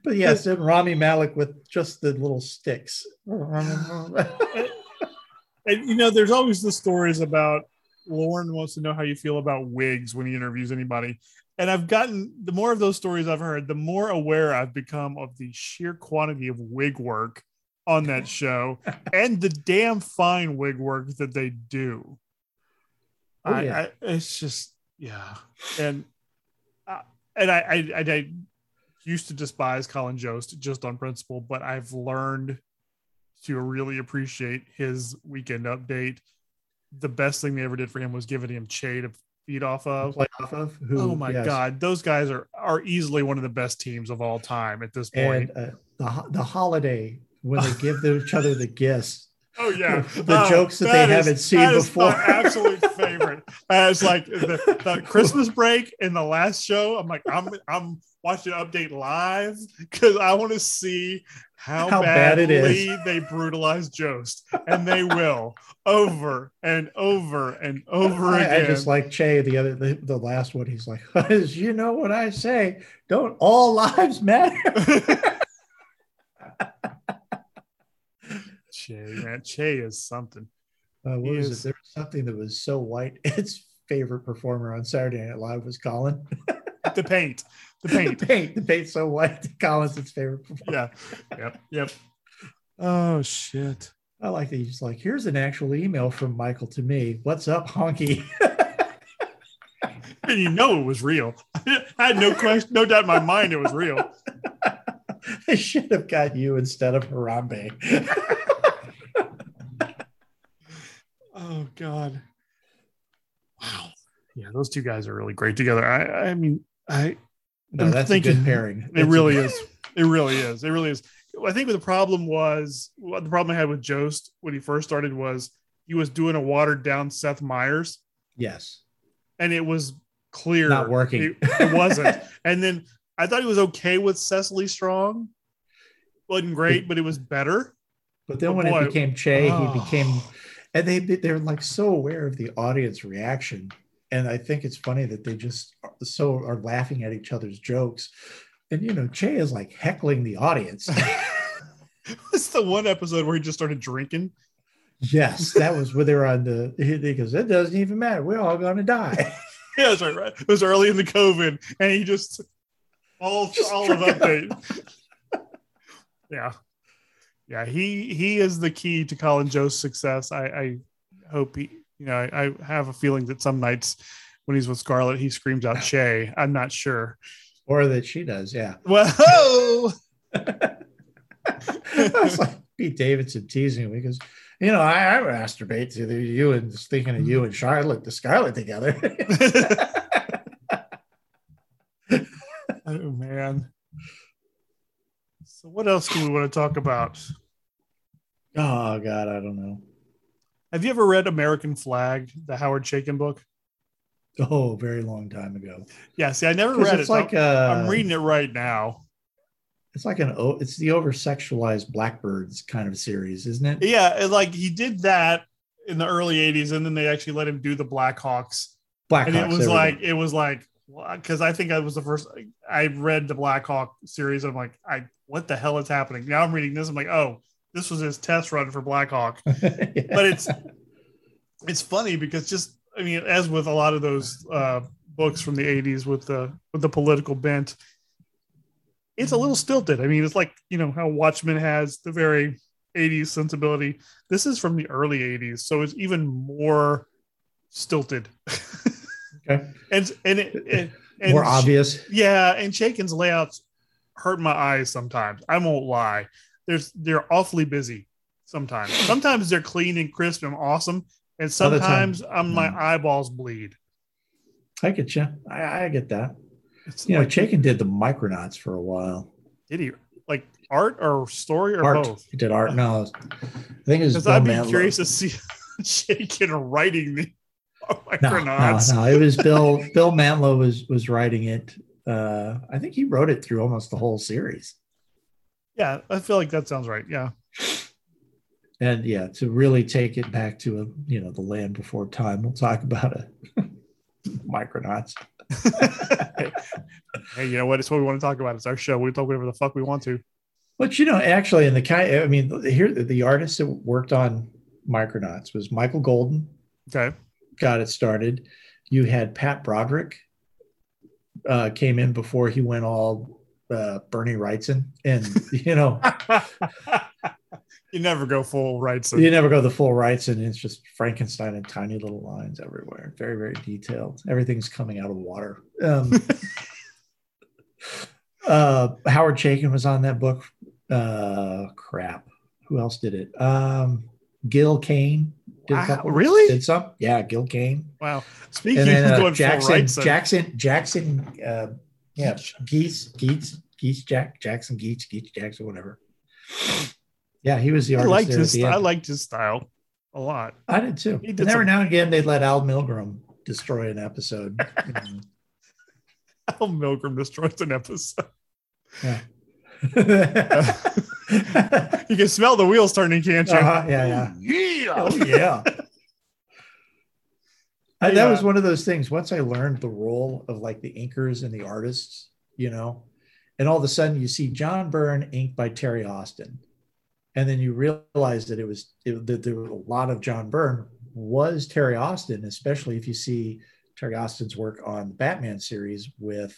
but yes, and Rami Malek with just the little sticks. And you know, there's always the stories about Lorne wants to know how you feel about wigs when he interviews anybody. And I've gotten the more of those stories I've heard, the more aware I've become of the sheer quantity of wig work on that show and the damn fine wig work that they do. Oh, I, yeah. I, it's just yeah, and uh, and I, I I I used to despise Colin Jost just on principle, but I've learned to really appreciate his weekend update. The best thing they ever did for him was giving him Che to feed off of. play off of. Who, oh my yes. god, those guys are are easily one of the best teams of all time at this point. And uh, the the holiday when they give each other the gifts. Oh yeah, The Oh, jokes that they haven't seen that is before. my absolute favorite. It's like the, the Christmas break in the last show. I'm like, I'm I'm watch an update live because I want to see how, How bad it badly they brutalize Jost, and they will over and over and over I, again. I just like Che the other the, the last one. He's like, you know what I say? Don't all lives matter? Che, man, Che is something. Uh, what was is- it? There was something that was so white. Its favorite performer on Saturday Night Live was Colin. The paint, the the paint. paint, the paint so white. that Colin's its favorite performer. yeah, yep, yep. Oh shit. I like that he's like, here's an actual email from Michael to me. What's up, honky? And you know it was real. I had no question, no doubt in my mind it was real. I should have got you instead of Harambe. Oh God. Wow. Yeah, those two guys are really great together. I I mean, I no, I'm that's a good pairing. it That's a- really is. It really is. It really is. I think the problem was what the problem I had with Jost when he first started was he was doing a watered down Seth Meyers, Yes. and it was clear Not working. It, it wasn't. and then I thought he was okay with Cecily Strong. wasn't great, but it was better. But then when boy, it became Che, oh. he became, oh. and they they're like so aware of the audience reaction, and I think it's funny that they just so are laughing at each other's jokes, and you know Che is like heckling the audience. It's the one episode where he just started drinking. yes, that was where they were on the. He goes, it doesn't even matter. We're all gonna die. Yeah, that's right, right. It was early in the COVID, and he just all Just all of update. yeah, yeah. He he is the key to Colin Jost's success. I, I hope he. You know, I, I have a feeling that some nights when he's with Scarlett, he screams out Che. I'm not sure. or that she does. Yeah. Well, It's like Pete Davidson teasing me because, you know, I, I masturbate to the, you and thinking of you and Charlotte, the Scarlet together. oh man. So what else do we want to talk about? oh God, I don't know. Have you ever read American Flag, the Howard Chaykin book? Oh, very long time ago. Yeah, see, I never read it's it. like I'm, uh, I'm reading it right now. It's like an it's the over sexualized Blackbirds kind of series, isn't it? Yeah, like he did that in the early '80s, and then they actually let him do the Blackhawks, Blackhawks. and it was like go. it was like because I think I was the first I read the Blackhawk series. I'm like, I what the hell is happening? Now I'm reading this. I'm like, oh, this was his test run for Blackhawk. Yeah. But it's it's funny because just I mean, as with a lot of those uh, books from the '80s with the with the political bent, it's a little stilted. I mean, it's like you know how Watchmen has the very '80s sensibility. This is from the early '80s, so it's even more stilted. Okay. and and it, it and more obvious. yeah, and Chaykin's layouts hurt my eyes sometimes. I won't lie. There's they're awfully busy sometimes. Sometimes they're clean and crisp and awesome, and sometimes time- um, my Mm. eyeballs bleed. I get you. I, I get that. It's You know, like, Chaykin did the Micronauts for a while. did he like art or story or art. both? He did art. No, I think it was Because I'd be curious to see Chaykin writing the No, no, Micronauts. no, it was Bill. Bill Mantlo was was writing it. Uh, I think he wrote it through almost the whole series. Yeah, I feel like that sounds right. Yeah. And yeah, to really take it back to a you know the land before time, we'll talk about it. Micronauts. hey, you know what? It's what we want to talk about. It's our show. We talk whatever the fuck we want to. But you know, actually, in the kind, I mean, here the artist that worked on Micronauts was Michael Golden. Okay. Got it started. You had Pat Broderick uh, came in before he went all uh, Bernie Wrightson, and you know, you never go full right. So you never go the full Wrightson. It's just Frankenstein and tiny little lines everywhere. Very, very detailed. Everything's coming out of water. Um, uh, Howard Chaykin was on that book. Uh, crap. Who else did it? Um, Gil Kane. Did Wow, really? Did some? Yeah, Gil Kane. wow. Speaking And then uh, going full Jackson, Jackson, Jackson, uh, yeah, Guice, Guice, Guice, Jack, Jackson, Guice, Guice, Jackson, whatever. Yeah, he was the I artist. liked his. the. I liked his style a lot. I did too. He And every some- now and again, they'd let Al Milgrom destroy an episode. you know. I Allen Milgrom destroys an episode. Yeah. You can smell the wheels turning, can't you? Uh-huh, yeah, yeah. Yeah. Oh yeah. I, that Yeah. was uh, one of those things. Once I learned the role of like the inkers and the artists, you know, and all of a sudden you see John Byrne inked by Terry Austin, and then you realize that it was it, that there was a lot of John Byrne was Terry Austin, especially if you see Terry Austin's work on the Batman series with.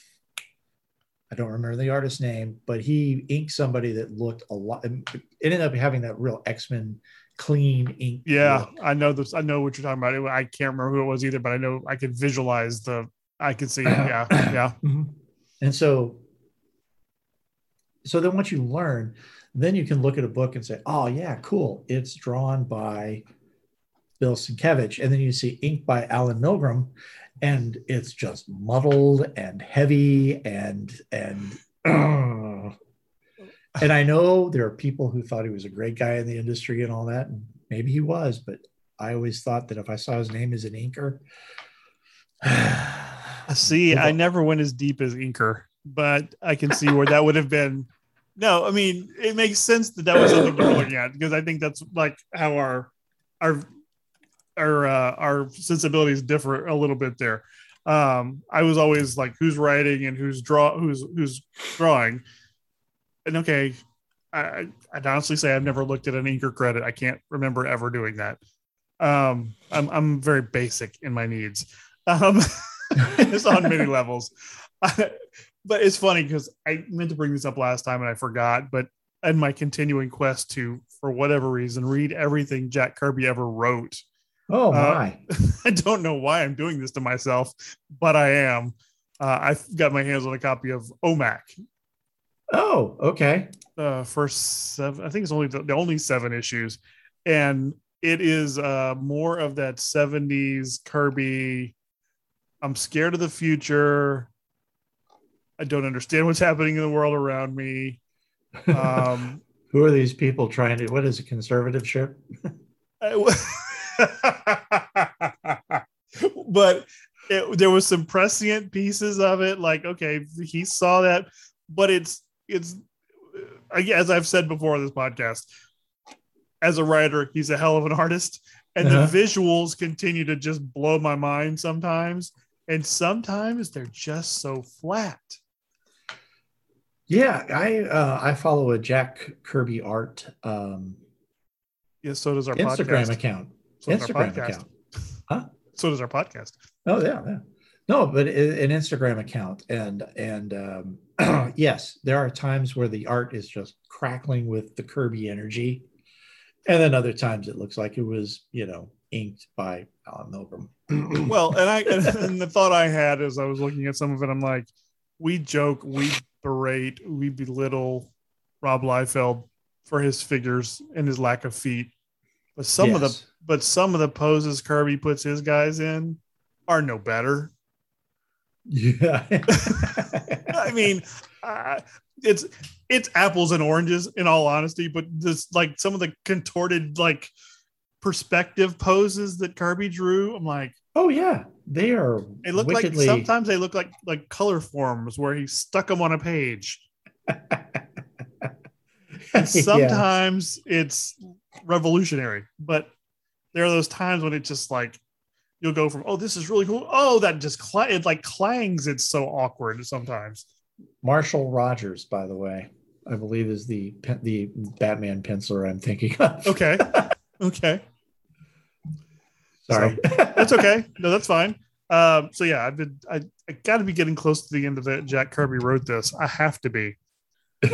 I don't remember the artist's name, but he inked somebody that looked a lot. It ended up having that real X Men clean ink. Yeah, look. I know this. I know what you're talking about. I can't remember who it was either, but I know I could visualize the. I could see. it. Yeah, yeah. Mhm. And so, so then once you learn, then you can look at a book and say, "Oh yeah, cool. It's drawn by Bill Sienkiewicz," and then you see ink by Allen Milgrom, and it's just muddled and heavy and and. and I know there are people who thought he was a great guy in the industry and all that, and maybe he was, but I always thought that if I saw his name as an inker, See, I never went as deep as Inker, but I can see where that would have been. No, I mean it makes sense that that was something were looking at because I think that's like how our our our uh, our sensibilities differ a little bit there. Um, I was always like, who's writing and who's draw who's who's drawing, and okay, I I'd honestly say I've never looked at an Inker credit. I can't remember ever doing that. Um, I'm I'm very basic in my needs. Um, it's on many levels. but it's funny because I meant to bring this up last time and I forgot. But in my continuing quest to, for whatever reason, read everything Jack Kirby ever wrote, oh Uh, my, I don't know why I'm doing this to myself, but I am. Uh, I've got my hands on a copy of OMAC, oh okay, the first seven. I think it's only the, the only seven issues, and it is uh, more of that '70s Kirby. I'm scared of the future. I don't understand what's happening in the world around me. Um, Who are these people trying to? What is a conservative ship? but it, there was some prescient pieces of it like okay he saw that but it's it's as i've said before on this podcast as a writer he's a hell of an artist and Uh-huh. the visuals continue to just blow my mind sometimes and sometimes they're just so flat Yeah, I uh, I follow a Jack Kirby art um, yeah so does our Instagram podcast account. so Instagram podcast account. so does our podcast Oh yeah, yeah. No, but an Instagram account, and and um, yes, there are times where the art is just crackling with the Kirby energy, and then other times it looks like it was you know inked by Allen Milgrom. well and i and the thought i had as i was looking at some of it i'm like we joke we berate we belittle rob liefeld for his figures and his lack of feet. But some of the but some of the poses kirby puts his guys in are no better yeah. i mean uh, it's it's apples and oranges in all honesty but this like some of the contorted like perspective poses that kirby drew i'm like oh yeah, they are. They look wickedly, like sometimes they look like like color forms where he stuck them on a page. And Yeah. sometimes it's revolutionary, but there are those times when it's just like you'll go from oh this is really cool oh that just cl- it like clangs it's so awkward sometimes. Marshall Rogers, by the way, I believe is the the Batman penciler I'm thinking of. Okay, okay, Sorry. that's okay. No, that's fine. Um, so yeah, I've been I, I got to be getting close to the end of it. Jack Kirby wrote this. I have to be.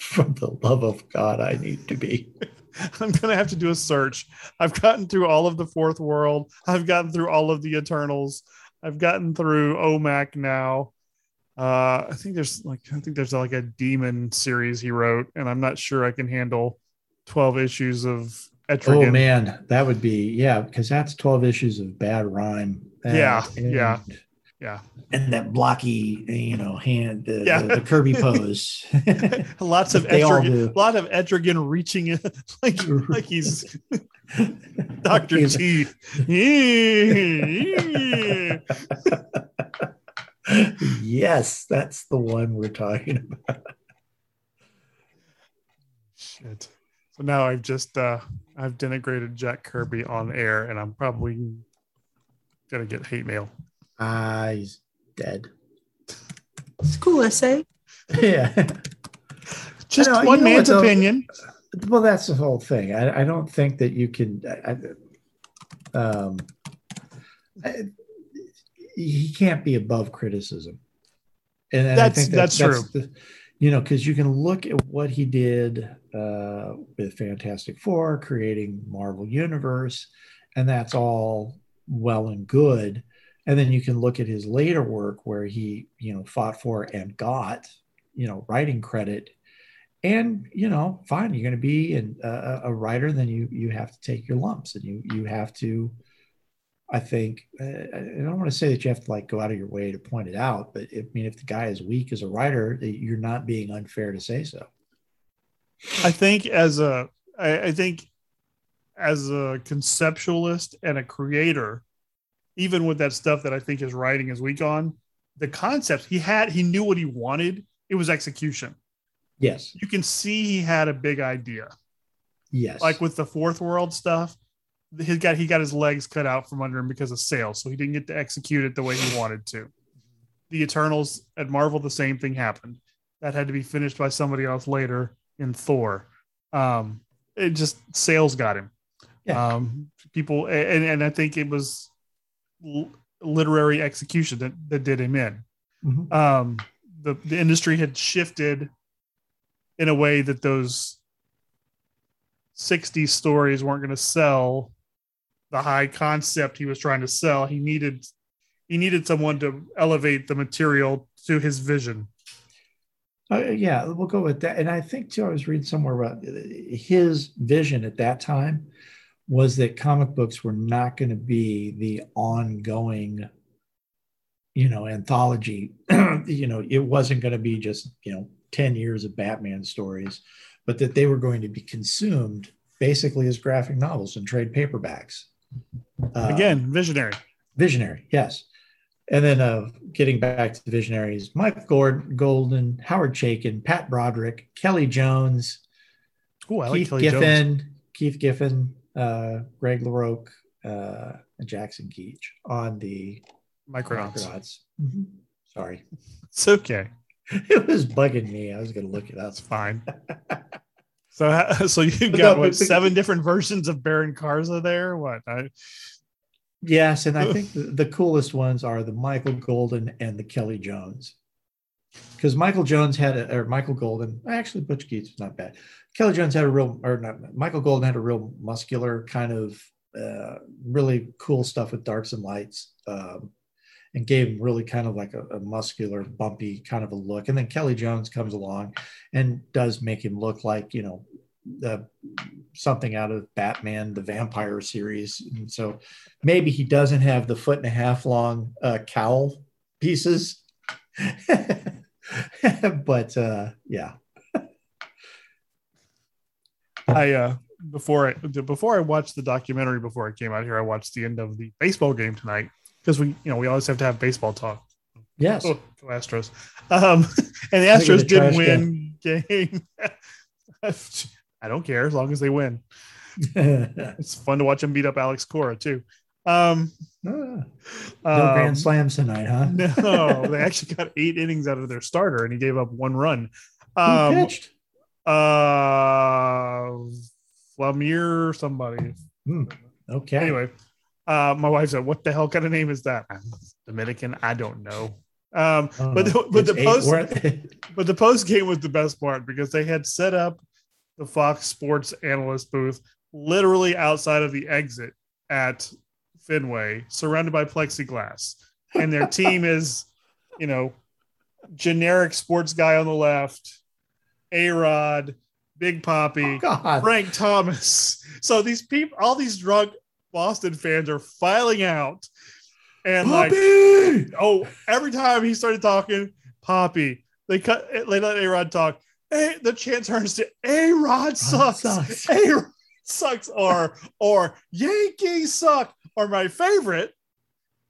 for the love of God, I need to be. I'm gonna have to do a search. I've gotten through all of the fourth world. I've gotten through all of the Eternals. I've gotten through OMAC now. Uh, I think there's like I think there's like a demon series he wrote, and I'm not sure I can handle 12 issues of Etrigan. Oh man, that would be yeah, because that's 12 issues of bad rhyme. Yeah, and, yeah. Yeah. And that blocky, you know, hand, the, Yeah. the, the Kirby pose. Lots of Etrigan, a lot of Etrigan reaching in like like he's Dr. T. yes, that's the one we're talking about. Shit. So now I've just uh I've denigrated Jack Kirby on air, and I'm probably gonna get hate mail. Ah, he's dead. It's a cool essay. yeah. Just know, you one know man's what, though? opinion. Well, that's the whole thing. I, I don't think that you can. I, I- um, I, he can't be above criticism, and, and That's- I think that's true. the- you know, because you can look at what he did uh, with Fantastic Four, creating Marvel Universe, and that's all well and good. And then you can look at his later work where he, you know, fought for and got, you know, writing credit. And you know fine you're going to be an, a, a writer then you you have to take your lumps and you you have to i think uh, i don't want to say that you have to like go out of your way to point it out but i mean if the guy is weak as a writer you're not being unfair to say so. I think as a I, I think as a conceptualist and a creator, even with that stuff that I think his writing is weak on, the concepts he had, he knew what he wanted. It was execution. yes You can see he had a big idea. yes Like with the fourth world stuff, he got he got his legs cut out from under him because of sales, so he didn't get to execute it the way he wanted to. The Eternals at Marvel, the same thing happened. That had to be finished by somebody else later in Thor. Um, it just sales got him. Yeah. Um, people and and I think it was l- literary execution that that did him in. Mhm. Um, the the industry had shifted in a way that those 60 stories weren't going to sell the high concept he was trying to sell he needed he needed someone to elevate the material to his vision Uh, yeah, we'll go with that. And I think too, I was reading somewhere about his vision at that time was that comic books were not going to be the ongoing, you know, anthology. you know, it wasn't going to be just you know ten years of Batman stories, but that they were going to be consumed basically as graphic novels and trade paperbacks. Uh, again visionary Visionary, yes. And then uh, getting back to the visionaries, Mike Gord, Golden, Howard Chaykin, Pat Broderick, Kelly Jones, oh i like Keith kelly Giffen, jones Keith Giffen, uh, Greg LaRocque, uh, and Jackson Keach on the micronauts Micronauts. Mhm. Sorry. it's okay It was bugging me. I was going to look it up. that's fine so so you've got no, what but- but- seven different versions of baron karza there what I, Yes, and I think the, the coolest ones are the Michael Golden and the Kelly Jones. Because Michael Jones had a, or Michael Golden, actually Butch Keats was not bad. Kelly Jones had a real, or not, Michael Golden had a real muscular kind of uh, really cool stuff with darks and lights, um, and gave him really kind of like a, a muscular, bumpy kind of a look. And then Kelly Jones comes along and does make him look like you know the something out of Batman, the Vampire series. And so maybe he doesn't have the foot and a half long uh, cowl pieces. but uh, yeah, I uh before I before I watched the documentary before I came out here, I watched the end of the baseball game tonight because we you know we always have to have baseball talk. yes, Oh, go Astros. Um, and the Astros did trash win game. I don't care as long as they win. It's fun to watch them beat up Alex Cora too. Um, no um, grand slams tonight, huh? No, they actually got eight innings out of their starter, and he gave up one run. Who Um, pitched? uh, Framber, somebody. Hmm, Okay. Anyway, uh, my wife said, "What the hell kind of name is that?" I'm Dominican. I don't know. Um, Oh, but the, but the post but the post game was the best part because they had set up the Fox Sports analyst booth literally outside of the exit at Fenway, surrounded by plexiglass, and their team is, you know, generic sports guy on the left, A Rod, Big Poppy, Oh, Frank Thomas. So these people, all these drunk Boston fans are filing out. And like, oh, every time he started talking, Poppy, they cut, they let A Rod talk. Hey, the chant turns to A Rod sucks. A sucks. Or, or Yankees suck. Or my favorite,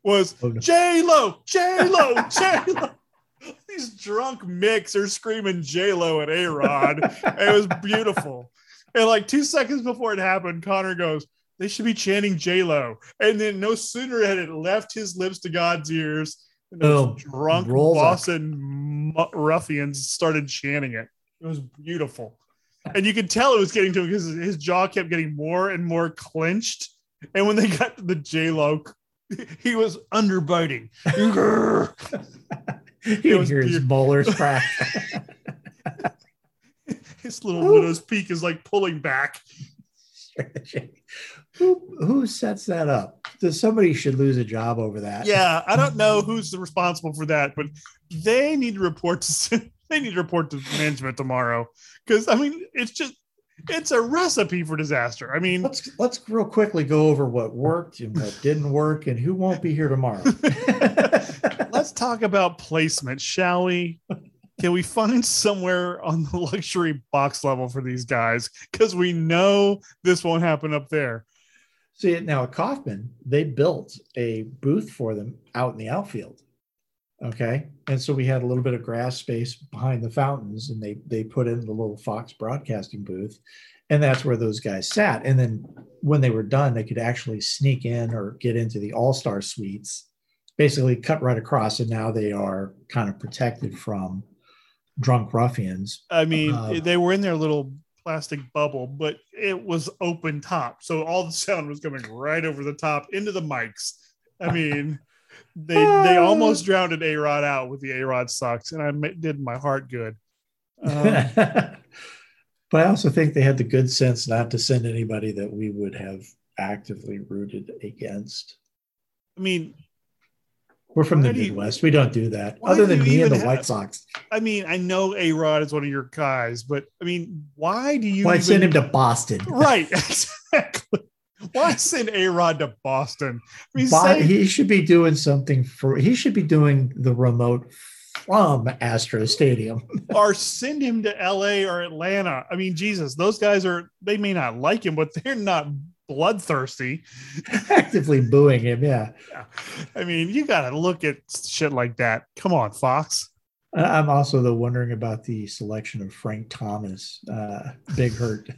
was Oh, no. J Lo, J Lo, J Lo. These drunk micks are screaming J Lo at A Rod. it was beautiful. And like two seconds before it happened, Connor goes, "They should be chanting J Lo." And then no sooner had it left his lips to God's ears, than those oh, drunk up. Boston ruffians started chanting it. It was beautiful, and you could tell it was getting to him because his jaw kept getting more and more clenched. And when they got to the J Lo, he was underbiting. Was hear his molars crack. His little widow's peak is like pulling back. who, who sets that up? Does somebody should lose a job over that? Yeah, I don't know who's responsible for that, but they need to report to they need to report to management tomorrow because I mean it's just it's a recipe for disaster. I mean, Let's let's real quickly go over what worked and what didn't work and who won't be here tomorrow. let's talk about placement, shall we? Can we find somewhere on the luxury box level for these guys? Because we know this won't happen up there. See now at Kauffman, they built a booth for them out in the outfield. Okay. And so we had a little bit of grass space behind the fountains, and they they put in the little Fox broadcasting booth. And that's where those guys sat. And then when they were done, they could actually sneak in or get into the all-star suites, basically cut right across. And now they are kind of protected from drunk ruffians. I mean, Uh, they were in their little plastic bubble, but it was open top. So all the sound was coming right over the top into the mics. I mean, they they almost drowned A Rod out with the A Rod sucks, and I did my heart good. Um, but I also think they had the good sense not to send anybody that we would have actively rooted against. I mean, We're from the do you- Midwest. we don't do that. Other do than me and the White Sox. I mean, I know A Rod is one of your guys, but I mean, why do you Why even- send him to Boston? right? Exactly. Why send A Rod to Boston? I mean, Bo- he should be doing something for. He should be doing the remote from Astro Stadium. or send him to LA or Atlanta. I mean, Jesus, those guys are they may not like him, but they're not bloodthirsty. Actively booing him. Yeah, I mean, you got to look at shit like that. Come on, Fox. I'm also though wondering about the selection of Frank Thomas, uh, Big Hurt.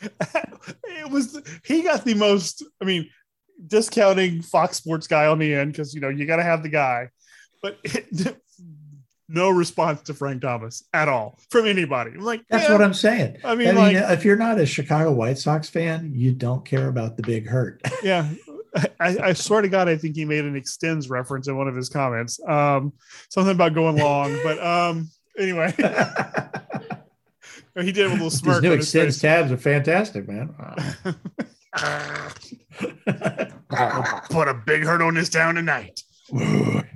It was he got the most. I mean, discounting Fox Sports guy on the end because you know you got to have the guy, but it, no response to Frank Thomas at all from anybody. I'm like, That's yeah, what I'm saying. I mean, I like, if you're not a Chicago White Sox fan, you don't care about the Big Hurt. yeah I, I swear to god i think he made an extends reference in one of his comments um something about going long but um anyway he did it with a little These smirk new on extends tabs are fantastic, man. put a big hurt on this town tonight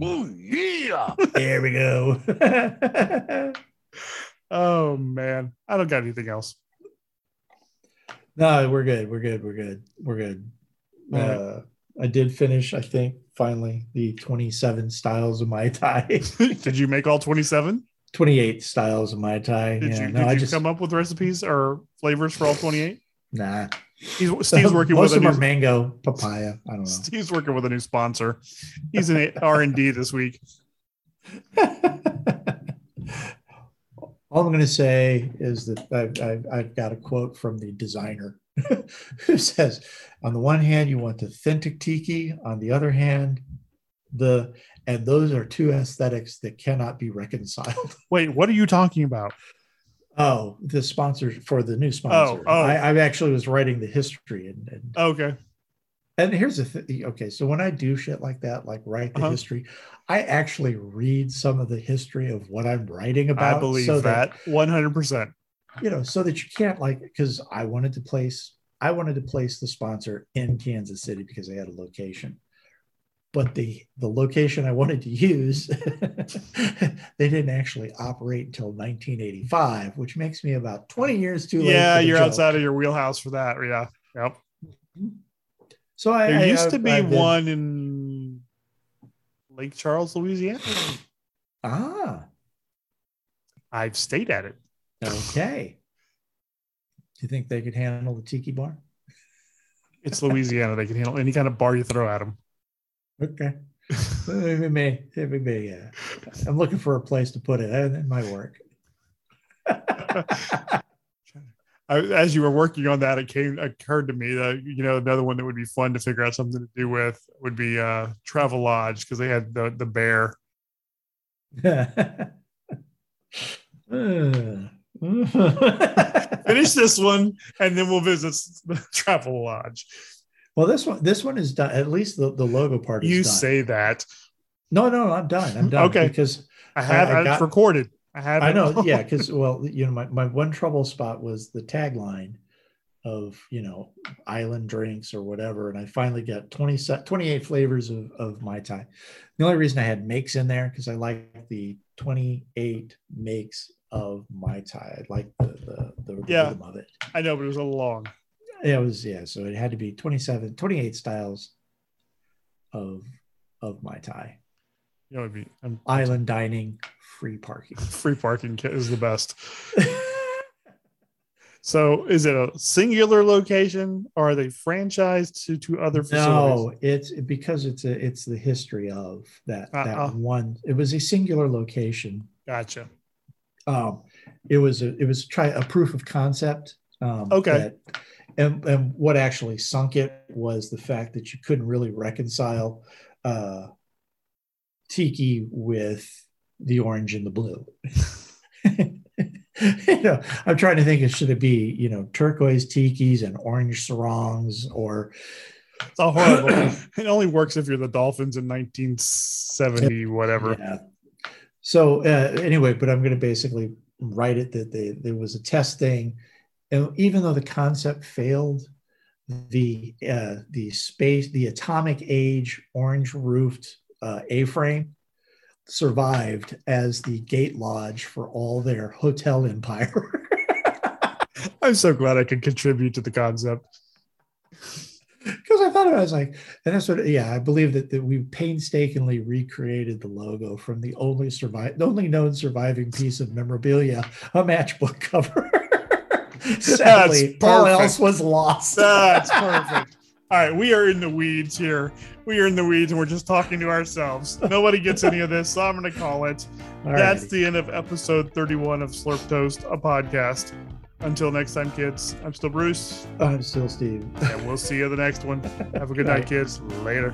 Oh, yeah. there we go. oh man i don't got anything else no, we're good. We're good. We're good. We're good. All right. Uh, I did finish, I think, finally the 27 styles of Mai Tai. did you make all 27 28 styles of Mai Tai. did yeah, you, no, did I you just, come up with recipes or flavors for all 28 nah. He's, steve's working Most with a new, mango, papaya. I don't know. steve's working with a new sponsor he's in r&d this week All I'm going to say is that I've, I've, I've got a quote from the designer who says, on the one hand, you want authentic tiki. On the other hand, the, and those are two aesthetics that cannot be reconciled. wait what are you talking about Oh, the sponsor for the new sponsor. oh. I, I actually was writing the history and, and, okay and here's the thing. Okay. So when I do shit like that, like write the Uh-huh. history, I actually read some of the history of what I'm writing about. I believe so that 100%. you know, so that you can't like because I wanted to place I wanted to place the sponsor in Kansas City because they had a location. But the the location I wanted to use, they didn't actually operate until 1985, which makes me about 20 years too late. Yeah, you're joke. outside of your wheelhouse for that. Yeah. Yep. So I, There I- used to I've- be one in Lake Charles, Louisiana. Ah, I've stayed at it. okay. Do you think they could handle the tiki bar? It's Louisiana. they can handle any kind of bar you throw at them. Okay. it may, it may, yeah. I'm looking for a place to put it. It might work. As you were working on that, it came occurred to me that you know another one that would be fun to figure out something to do with would be uh Travelodge because they had the the bear. Finish this one, and then we'll visit the Travelodge. Well, this one, this one is done. At least the, the logo part is You done. say that. no, no, I'm done. I'm done. Okay. because I have I I, got- recorded. I have. I know, yeah, because well, you know, my, my one trouble spot was the tagline of you know island drinks or whatever, and I finally got 20, 28 flavors of of mai tai. The only reason I had makes in there because I like the twenty eight makes of mai tai. I like the the, the Yeah. rhythm of it. I know, but it was a long. Yeah, it was yeah. So it had to be 27, 28 styles of of mai tai. You know, it'd be I'm, Island dining, free parking. free parking is the best. So, is it a singular location, or are they franchised to to other facilities? No, it's because it's a it's the history of that Uh-uh. that one. It was a singular location. Gotcha. Um, it was a it was try a proof of concept. Um, Okay. that- and and what actually sunk it was the fact that you couldn't really reconcile uh, tiki with the orange and the blue. you know, I'm trying to think should it be you know turquoise tikis and orange sarongs or It's all horrible. it only works if you're the Dolphins in 1970, whatever. Yeah. So uh, anyway, but I'm going to basically write it that they, there was a test thing, and even though the concept failed, the uh, the space, the atomic age orange roofed uh, A-frame survived as the gate lodge for all their hotel empire. I'm so glad I could contribute to the concept. because I thought about it, I was like, and that's what, yeah, I believe that, that we painstakingly recreated the logo from the only survive, the only known surviving piece of memorabilia, a matchbook cover. Sadly, all else was lost. That's perfect. All right, we are in the weeds here. We are in the weeds and we're just talking to ourselves. Nobody gets any of this, so I'm going to call it. All That's the end of episode 31 of Slurp Toast, a podcast. Until next time, kids, I'm still Bruce, I'm still Steve. and we'll see you the next one. Have a good Night. kids. Later.